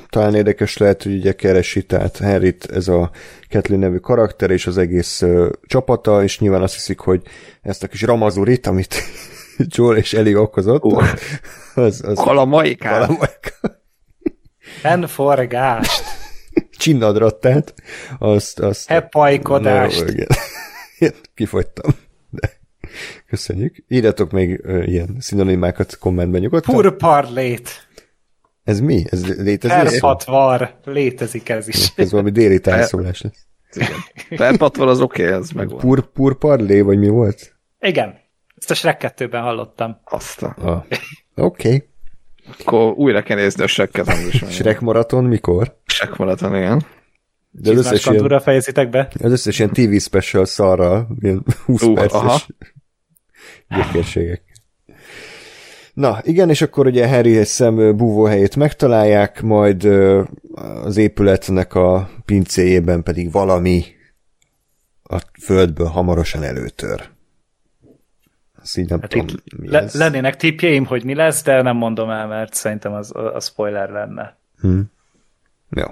talán érdekes lehet, hogy ugye keresi, tehát Henryt ez a Kathleen nevű karakter és az egész uh, csapata, és nyilván azt hiszik, hogy ezt a kis ramazurit, amit [laughs] Joel és Eli okozott, uh. az, az kalamaikán. kalamaikán. Fennforgást. Csinnadrottát. Azt, azt Hepajkodást. [laughs] Kifogytam. Köszönjük. Írjatok még uh, ilyen szinonimákat kommentben nyugodtan. Purparlét. Ez mi? Ez létezik? Perpatvar. Létezik ez is. Ez valami déli tájszólás lesz. Perpatvar az oké, okay, ez meg. Pur, pur parlé, vagy mi volt? Igen. Ezt a Shrek 2-ben hallottam. Azt a... Ah. Oké. Okay. Akkor újra kell nézni a Shrek-et. Shrek maraton mikor? Shrek maraton, igen. De az összes, ilyen, fejezitek be? az összes ilyen TV special szarral, ilyen 20 uh, perces gyökérségek. Na, igen, és akkor ugye Harry és Sam búvóhelyét megtalálják, majd az épületnek a pincéjében pedig valami a földből hamarosan előtör. Azt így nem hát tudom, mi le, ez. Lennének tippjeim, hogy mi lesz, de nem mondom el, mert szerintem az a spoiler lenne. Hmm. Jó.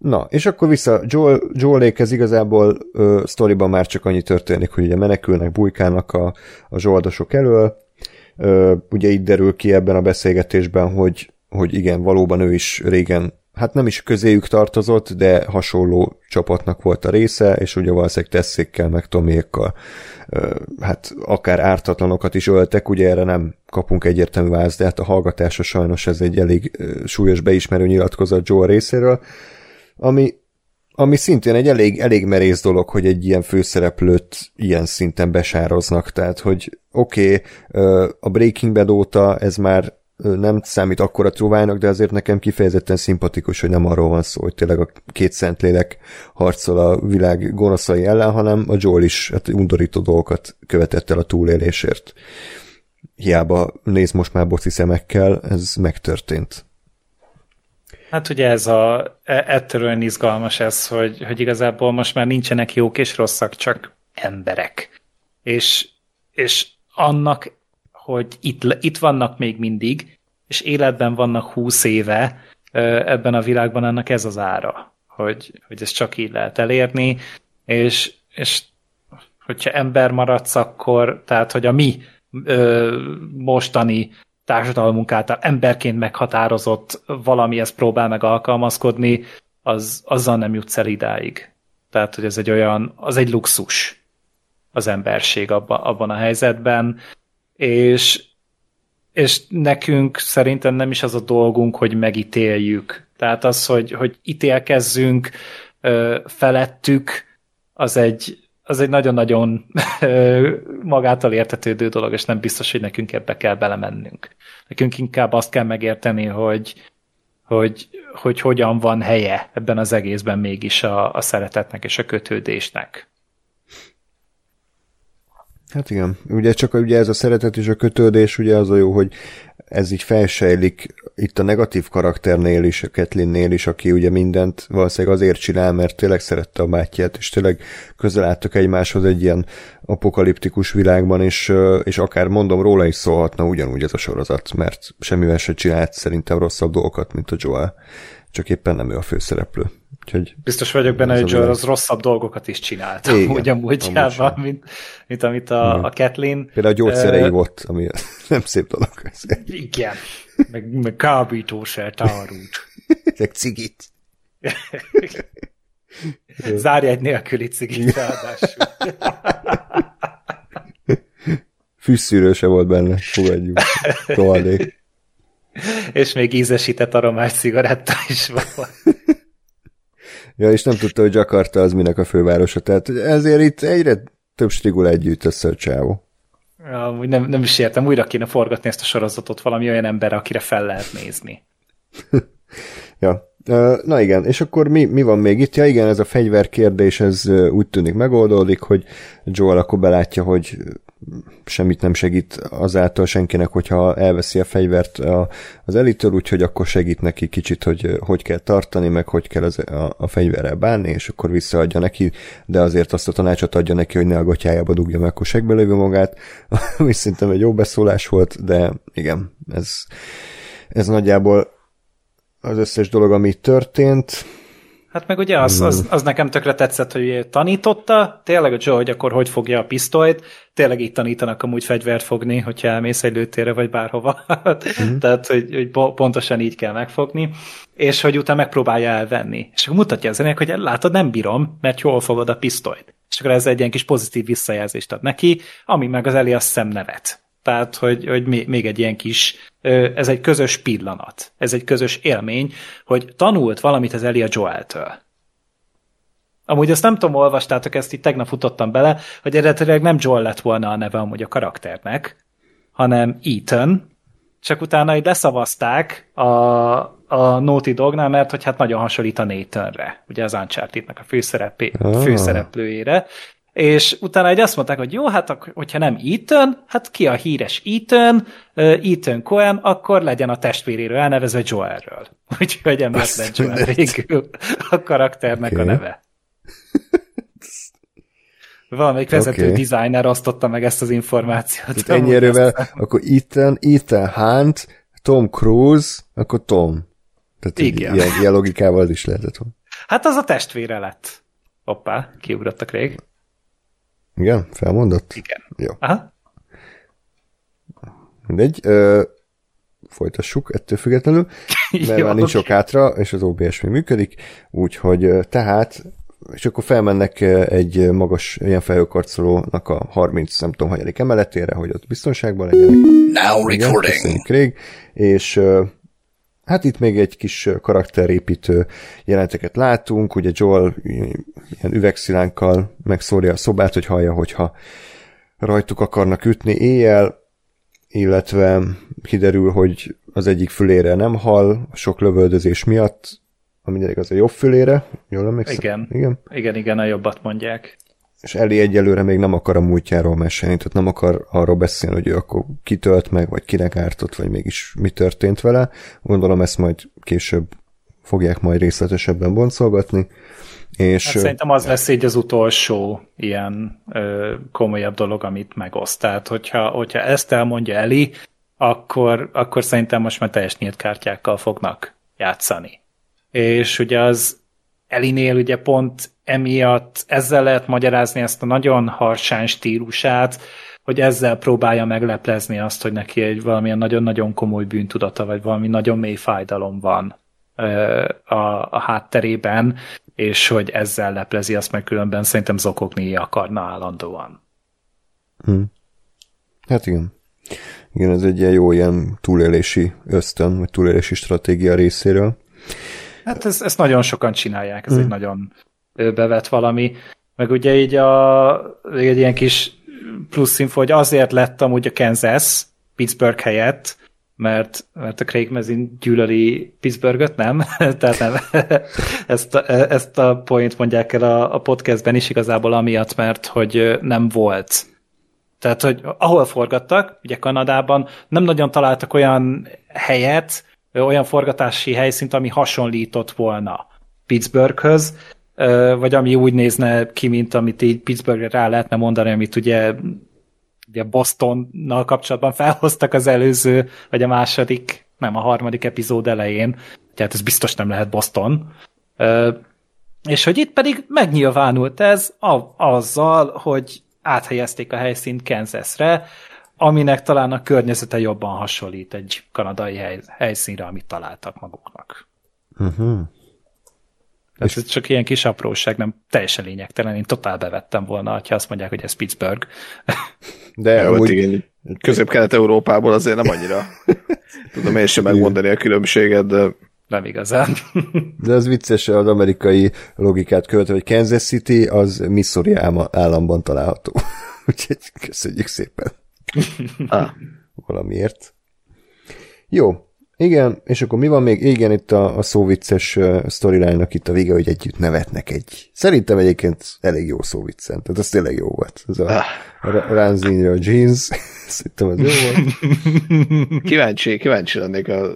Na, és akkor vissza Joel, Joelékhez igazából ö, sztoriban már csak annyi történik, hogy ugye menekülnek, bujkálnak a, a zsoldosok elől, Ugye itt derül ki ebben a beszélgetésben, hogy, hogy igen, valóban ő is régen, hát nem is közéjük tartozott, de hasonló csapatnak volt a része, és ugye valószínűleg Tesszékkel, meg Tomékkal, hát akár ártatlanokat is öltek, ugye erre nem kapunk egyértelmű választ, de hát a hallgatása sajnos ez egy elég súlyos beismerő nyilatkozat Joe részéről, ami ami szintén egy elég, elég merész dolog, hogy egy ilyen főszereplőt ilyen szinten besároznak, tehát hogy oké, okay, a Breaking Bad óta ez már nem számít akkora trúvának, de azért nekem kifejezetten szimpatikus, hogy nem arról van szó, hogy tényleg a két szentlélek harcol a világ gonoszai ellen, hanem a Joel is hát undorító dolgokat követett el a túlélésért. Hiába néz most már boci szemekkel, ez megtörtént. Hát ugye ez a, e, ettől izgalmas ez, hogy, hogy igazából most már nincsenek jók és rosszak, csak emberek. És, és annak, hogy itt, itt vannak még mindig, és életben vannak húsz éve ebben a világban, annak ez az ára, hogy, hogy ezt csak így lehet elérni, és, és hogyha ember maradsz, akkor, tehát, hogy a mi ö, mostani társadalmunk által emberként meghatározott valamihez próbál meg alkalmazkodni, az, azzal nem jutsz el idáig. Tehát, hogy ez egy olyan, az egy luxus az emberség abba, abban a helyzetben, és, és nekünk szerintem nem is az a dolgunk, hogy megítéljük. Tehát az, hogy, hogy ítélkezzünk ö, felettük, az egy, az egy nagyon-nagyon magától értetődő dolog, és nem biztos, hogy nekünk ebbe kell belemennünk. Nekünk inkább azt kell megérteni, hogy, hogy, hogy hogyan van helye ebben az egészben mégis a, a szeretetnek és a kötődésnek. Hát igen, ugye csak ugye ez a szeretet és a kötődés, ugye az a jó, hogy ez így felsejlik itt a negatív karakternél is, a Ketlinnél is, aki ugye mindent valószínűleg azért csinál, mert tényleg szerette a bátyját, és tényleg közel álltak egymáshoz egy ilyen apokaliptikus világban, és, és akár mondom, róla is szólhatna ugyanúgy ez a sorozat, mert semmivel se csinált szerintem rosszabb dolgokat, mint a Joel. Csak éppen nem ő a főszereplő. Úgyhogy Biztos vagyok benne, hogy Joel az rosszabb dolgokat is csinált. Igen, amúgy a múltjában, mint, mint amit a, a Kathleen. Például a gyógyszerei uh, volt, ami [laughs] nem szép dolog. Igen, meg, meg kábítószer árult. [laughs] meg cigit. [laughs] [laughs] Zárj egy nélküli cigit ráadásul. [laughs] Fűszűrő se volt benne, fogadjuk. Továbbé. És még ízesített aromás cigaretta is van. Ja, és nem tudta, hogy Jakarta az minek a fővárosa. Tehát ezért itt egyre több strigul együtt össze a csávó. Ja, nem, nem is értem, újra kéne forgatni ezt a sorozatot valami olyan ember, akire fel lehet nézni. [laughs] ja, Na igen, és akkor mi, mi van még itt? Ja igen, ez a fegyver kérdés, ez úgy tűnik megoldódik, hogy Joel akkor belátja, hogy semmit nem segít azáltal senkinek, hogyha elveszi a fegyvert az elitől, úgyhogy akkor segít neki kicsit, hogy hogy kell tartani, meg hogy kell az, a, a fegyverrel bánni, és akkor visszaadja neki, de azért azt a tanácsot adja neki, hogy ne a gatyájába dugja meg, akkor segbe lévő magát, [laughs] ami szerintem egy jó beszólás volt, de igen, ez, ez nagyjából az összes dolog, ami történt. Hát meg ugye az, az, az nekem tökre tetszett, hogy tanította, tényleg a Joe, hogy akkor hogy fogja a pisztolyt, tényleg így tanítanak amúgy fegyvert fogni, hogyha elmész egy lőtérre vagy bárhova. [laughs] Mm. Tehát, hogy, hogy pontosan így kell megfogni, és hogy utána megpróbálja elvenni. És akkor mutatja az hogy látod, nem bírom, mert jól fogod a pisztolyt. És akkor ez egy ilyen kis pozitív visszajelzést ad neki, ami meg az Eli a szemnevet. Tehát, hogy, hogy még egy ilyen kis, ez egy közös pillanat, ez egy közös élmény, hogy tanult valamit az Elia Joel-től. Amúgy azt nem tudom, olvastátok ezt, itt tegnap futottam bele, hogy eredetileg nem Joel lett volna a neve amúgy a karakternek, hanem Ethan, csak utána így leszavazták a, a Naughty Dognál, mert hogy hát nagyon hasonlít a Nathanre, ugye az Uncharted-nak a főszereplő, oh. főszereplőjére, és utána egy azt mondták, hogy jó, hát hogyha nem Ethan, hát ki a híres Ethan, Ethan Cohen, akkor legyen a testvéréről elnevezve Joelről. [laughs] Úgyhogy emiatt lett Joel végül a karakternek okay. a neve. Valamelyik vezető okay. designer osztotta meg ezt az információt. Itt ennyi erővel, akkor Ethan, Ethan Hunt, Tom Cruise, akkor Tom. Tehát Igen. Ilyen, ilyen logikával is lehetett volna. Hát az a testvére lett. Hoppá, kiugrottak rég. Igen? Felmondott? Igen. Jó. Aha. Mindegy. Ö, folytassuk ettől függetlenül, [laughs] mert Jó, már nincs sok hátra, és az OBS még működik, úgyhogy tehát és akkor felmennek egy magas ilyen felhőkarcolónak a 30, nem tudom, hanyadik emeletére, hogy ott biztonságban legyenek. Now recording. Igen, Craig, és Hát itt még egy kis karakterépítő jelenteket látunk, ugye Joel ilyen üvegszilánkkal megszórja a szobát, hogy hallja, hogyha rajtuk akarnak ütni éjjel, illetve kiderül, hogy az egyik fülére nem hal, sok lövöldözés miatt, ami az a jobb fülére, jól emlékszem? Igen, igen, igen, igen a jobbat mondják és Eli egyelőre még nem akar a múltjáról mesélni, tehát nem akar arról beszélni, hogy ő akkor kitölt meg, vagy kinek ártott, vagy mégis mi történt vele. Gondolom ezt majd később fogják majd részletesebben boncolgatni. És, hát szerintem az lesz így az utolsó ilyen ö, komolyabb dolog, amit megoszt. Tehát, hogyha, hogyha ezt elmondja Eli, akkor, akkor szerintem most már teljes nyílt kártyákkal fognak játszani. És ugye az Elinél ugye pont emiatt ezzel lehet magyarázni ezt a nagyon harsán stílusát, hogy ezzel próbálja megleplezni azt, hogy neki egy valamilyen nagyon-nagyon komoly bűntudata, vagy valami nagyon mély fájdalom van a, a hátterében, és hogy ezzel leplezi azt, meg különben szerintem zokogni akarna állandóan. Hm. Hát igen. Igen, ez egy ilyen jó ilyen túlélési ösztön, vagy túlélési stratégia részéről. Hát ez, ezt nagyon sokan csinálják, ez hmm. egy nagyon bevett valami. meg ugye így a, egy ilyen kis plusz info, hogy azért lett amúgy a Kansas Pittsburgh helyett, mert, mert a Craig Mezin gyűlöli Pittsburghet, nem? [laughs] Tehát nem. [laughs] ezt, a, ezt a point mondják el a, a podcastben is igazából amiatt, mert hogy nem volt. Tehát, hogy ahol forgattak, ugye Kanadában, nem nagyon találtak olyan helyet, olyan forgatási helyszínt, ami hasonlított volna Pittsburghöz, vagy ami úgy nézne ki, mint amit így Pittsburghre rá lehetne mondani, amit ugye, ugye Bostonnal kapcsolatban felhoztak az előző, vagy a második, nem a harmadik epizód elején, tehát ez biztos nem lehet Boston. És hogy itt pedig megnyilvánult ez a, azzal, hogy áthelyezték a helyszínt Kansasre, aminek talán a környezete jobban hasonlít egy kanadai hely, helyszínre, amit találtak maguknak. Uh-huh. Ez és... csak ilyen kis apróság, nem teljesen lényegtelen. Én totál bevettem volna, ha azt mondják, hogy ez Pittsburgh. [laughs] De úgy... igen, közép-kelet-európából azért nem annyira [laughs] tudom én sem megmondani a különbséget, de nem igazán. [laughs] De az vicces az amerikai logikát követve, hogy Kansas City az Missouri államban található. Úgyhogy köszönjük szépen. Ah. [laughs] Valamiért. Jó, igen, és akkor mi van még? Igen, itt a, a szóvicces uh, storyline-nak itt a vége, hogy együtt nevetnek egy. Szerintem egyébként elég jó szóviccen, tehát az tényleg jó volt. Ez a, ah. a Ranzinra jeans, [laughs] szerintem az jó volt. [laughs] Kíváncsi, kíváncsi lennék a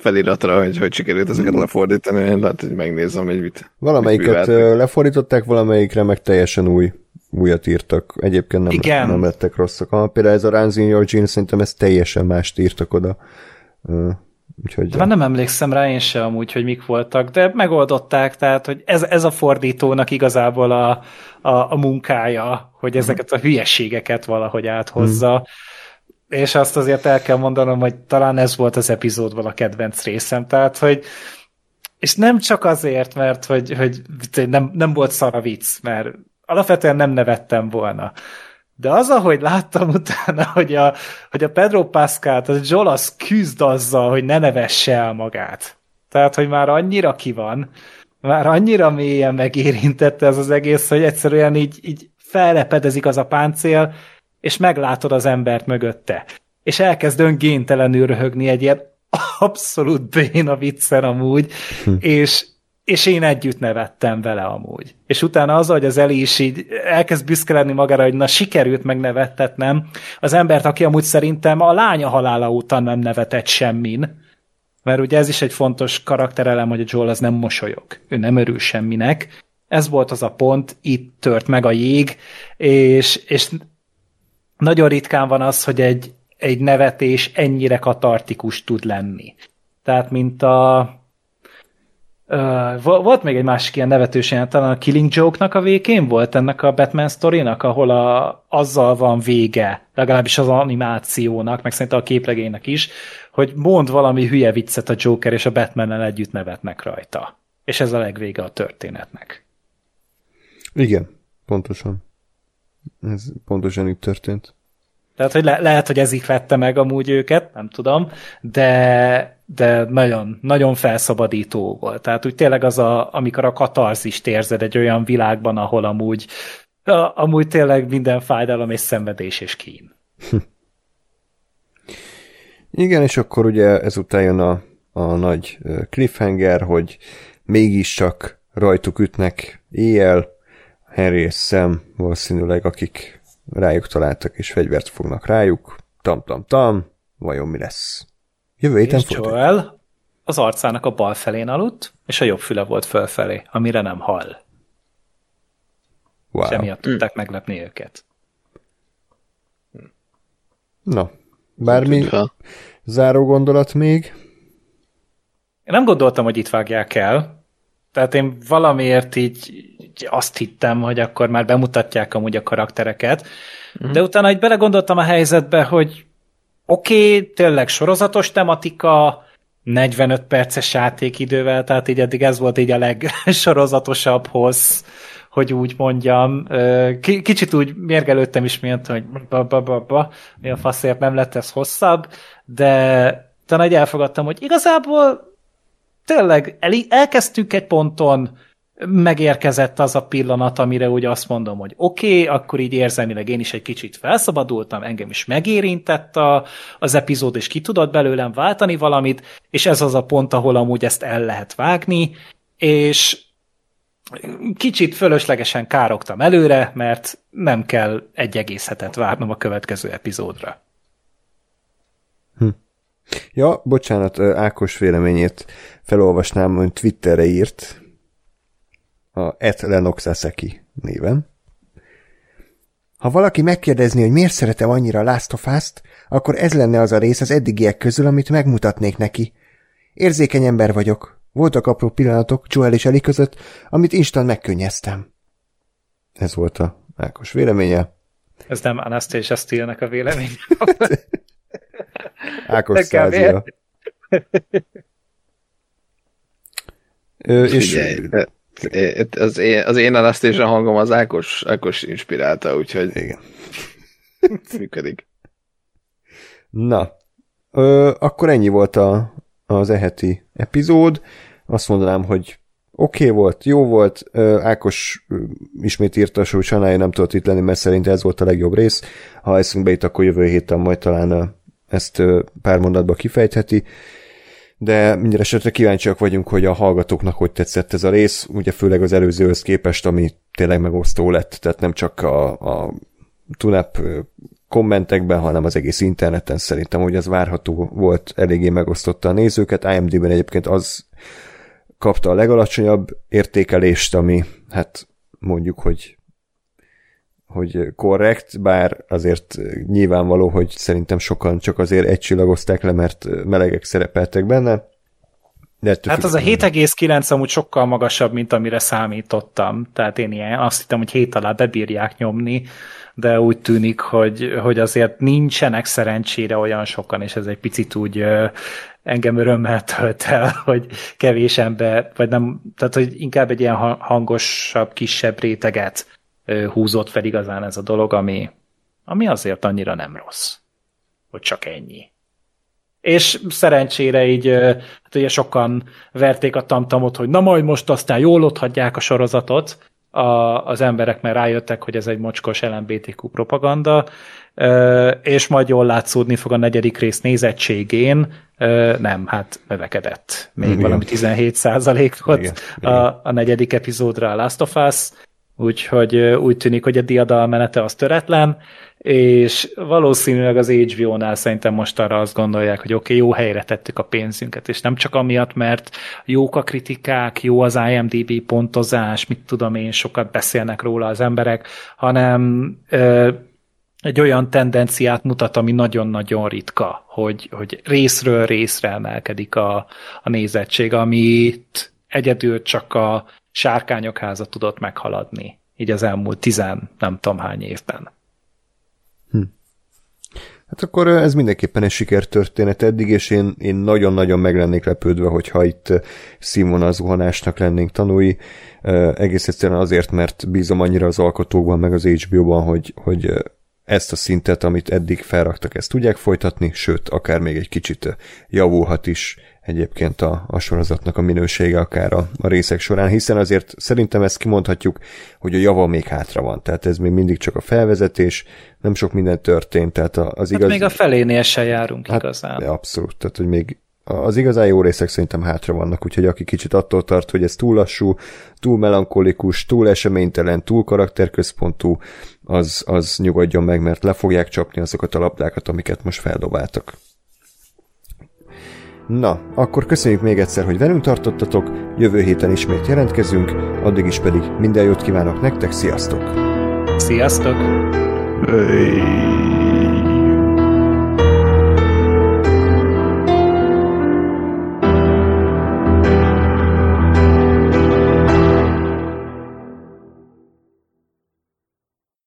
feliratra, hogy hogy sikerült ezeket lefordítani, lehet, hogy megnézem, hogy mit Valamelyiket mit lefordították, valamelyikre meg teljesen új újat írtak. Egyébként nem, Igen. nem lettek rosszak. Ha, például ez a Ranzin Your Jeans, szerintem ezt teljesen mást írtak oda. Úgyhogy, de már nem emlékszem rá én sem amúgy, hogy mik voltak, de megoldották, tehát hogy ez, ez a fordítónak igazából a, a, a munkája, hogy mhm. ezeket a hülyeségeket valahogy áthozza. Hmm. És azt azért el kell mondanom, hogy talán ez volt az epizódban a kedvenc részem, tehát hogy és nem csak azért, mert hogy, hogy nem, nem volt szar vicc, mert alapvetően nem nevettem volna, de az, ahogy láttam [laughs] utána, hogy a, hogy a Pedro Pascal, az Joel az küzd azzal, hogy ne nevesse el magát. Tehát, hogy már annyira ki van, már annyira mélyen megérintette ez az egész, hogy egyszerűen így, így fellepedezik az a páncél, és meglátod az embert mögötte. És elkezd öngéntelenül röhögni egy ilyen abszolút béna viccen amúgy, hm. és, és én együtt nevettem vele amúgy. És utána az, hogy az Eli is így elkezd büszke lenni magára, hogy na sikerült megnevettetnem, az embert, aki amúgy szerintem a lánya halála után nem nevetett semmin, mert ugye ez is egy fontos karakterelem, hogy a Joel az nem mosolyog, ő nem örül semminek, ez volt az a pont, itt tört meg a jég, és, és nagyon ritkán van az, hogy egy, egy nevetés ennyire katartikus tud lenni. Tehát, mint a, Uh, volt még egy másik ilyen nevetős ilyen, talán a Killing Joke-nak a végén volt ennek a Batman sztorinak, ahol a, azzal van vége, legalábbis az animációnak, meg szerintem a képlegénynek is, hogy mond valami hülye viccet a Joker, és a batman együtt nevetnek rajta. És ez a legvége a történetnek. Igen, pontosan. Ez pontosan így történt. Tehát, hogy le- lehet, hogy ez vette meg amúgy őket, nem tudom, de de nagyon, nagyon felszabadító volt. Tehát úgy tényleg az, a, amikor a katarzist érzed egy olyan világban, ahol amúgy, a, amúgy tényleg minden fájdalom és szenvedés és kín. [laughs] Igen, és akkor ugye ezután jön a, a nagy cliffhanger, hogy mégiscsak rajtuk ütnek éjjel, Harry és Sam valószínűleg, akik rájuk találtak és fegyvert fognak rájuk. Tam-tam-tam, vajon mi lesz? Jövő héten Joel az arcának a bal felén aludt, és a jobb füle volt fölfelé, amire nem hall. Wow. És emiatt tudták mm. meglepni őket. Na, bármi záró gondolat még? Én nem gondoltam, hogy itt vágják el. Tehát én valamiért így azt hittem, hogy akkor már bemutatják amúgy a karaktereket. Mm. De utána egy belegondoltam a helyzetbe, hogy oké, okay, tényleg sorozatos tematika, 45 perces játékidővel, tehát így eddig ez volt így a legsorozatosabb hossz, hogy úgy mondjam. Kicsit úgy mérgelődtem is, miatt, hogy ba, ba, ba, ba, mi a faszért nem lett ez hosszabb, de talán egy elfogadtam, hogy igazából tényleg el- elkezdtük egy ponton, megérkezett az a pillanat, amire úgy azt mondom, hogy oké, okay, akkor így érzelmileg én is egy kicsit felszabadultam, engem is megérintett a, az epizód, és ki tudott belőlem váltani valamit, és ez az a pont, ahol amúgy ezt el lehet vágni, és kicsit fölöslegesen károktam előre, mert nem kell egy egész hetet várnom a következő epizódra. Hm. Ja, bocsánat, Ákos véleményét felolvasnám, hogy Twitterre írt, a Et Lenoxaseki néven. Ha valaki megkérdezni, hogy miért szeretem annyira Last of Us-t, akkor ez lenne az a rész az eddigiek közül, amit megmutatnék neki. Érzékeny ember vagyok. Voltak apró pillanatok Joel és Eli között, amit instant megkönnyeztem. Ez volt a Ákos véleménye. Ez nem Anastasia Steele-nek a vélemény. [laughs] Ákos százia. és Figyelj, az én, az én Anastasia hangom az Ákos, Ákos inspirálta, úgyhogy igen. [laughs] működik. Na, ö, akkor ennyi volt a, az eheti epizód. Azt mondanám, hogy oké okay volt, jó volt. Ö, Ákos ismét írta, hogy sajnálja nem tudott itt lenni, mert szerint ez volt a legjobb rész. Ha eszünkbe itt, akkor jövő héten majd talán ezt pár mondatba kifejtheti de minden esetre kíváncsiak vagyunk, hogy a hallgatóknak hogy tetszett ez a rész, ugye főleg az előzőhöz képest, ami tényleg megosztó lett, tehát nem csak a, a tunap kommentekben, hanem az egész interneten szerintem, hogy az várható volt, eléggé megosztotta a nézőket. IMD-ben egyébként az kapta a legalacsonyabb értékelést, ami hát mondjuk, hogy hogy korrekt, bár azért nyilvánvaló, hogy szerintem sokan csak azért egycsillagozták le, mert melegek szerepeltek benne. De hát az a 7,9 amúgy sokkal magasabb, mint amire számítottam. Tehát én ilyen, azt hittem, hogy 7 alá bebírják nyomni, de úgy tűnik, hogy, hogy azért nincsenek szerencsére olyan sokan, és ez egy picit úgy engem örömmel tölt el, [laughs] hogy kevés ember, vagy nem, tehát hogy inkább egy ilyen hangosabb, kisebb réteget húzott fel igazán ez a dolog, ami, ami azért annyira nem rossz. Hogy csak ennyi. És szerencsére így, hát ugye sokan verték a tamtamot, hogy na majd most aztán jól otthagyják a sorozatot, a, az emberek már rájöttek, hogy ez egy mocskos LMBTQ propaganda, és majd jól látszódni fog a negyedik rész nézettségén, nem, hát növekedett. Még Igen. valami 17 százalékot Igen. A, a negyedik epizódra a Last of Us, úgyhogy úgy tűnik, hogy a diadal menete az töretlen, és valószínűleg az HBO-nál szerintem most arra azt gondolják, hogy oké, okay, jó helyre tettük a pénzünket, és nem csak amiatt, mert jók a kritikák, jó az IMDB pontozás, mit tudom én, sokat beszélnek róla az emberek, hanem ö, egy olyan tendenciát mutat, ami nagyon-nagyon ritka, hogy, hogy részről részre emelkedik a, a nézettség, amit egyedül csak a sárkányok háza tudott meghaladni, így az elmúlt tizen nem tudom hány évben. Hm. Hát akkor ez mindenképpen egy sikertörténet eddig, és én, én nagyon-nagyon meg lennék lepődve, hogyha itt színvonalzuhanásnak lennénk tanúi. Egész egyszerűen azért, mert bízom annyira az alkotókban, meg az HBO-ban, hogy, hogy ezt a szintet, amit eddig felraktak, ezt tudják folytatni, sőt, akár még egy kicsit javulhat is egyébként a, a sorozatnak a minősége akár a, a részek során, hiszen azért szerintem ezt kimondhatjuk, hogy a java még hátra van, tehát ez még mindig csak a felvezetés, nem sok minden történt, tehát az hát igaz... még a felénél se járunk hát, igazán. Abszolút, tehát hogy még az igazán jó részek szerintem hátra vannak, úgyhogy aki kicsit attól tart, hogy ez túl lassú, túl melankolikus, túl eseménytelen, túl karakterközpontú, az, az nyugodjon meg, mert le fogják csapni azokat a labdákat, amiket most feldobáltak. Na, akkor köszönjük még egyszer, hogy velünk tartottatok, jövő héten ismét jelentkezünk, addig is pedig minden jót kívánok nektek, sziasztok! Sziasztok! Hey.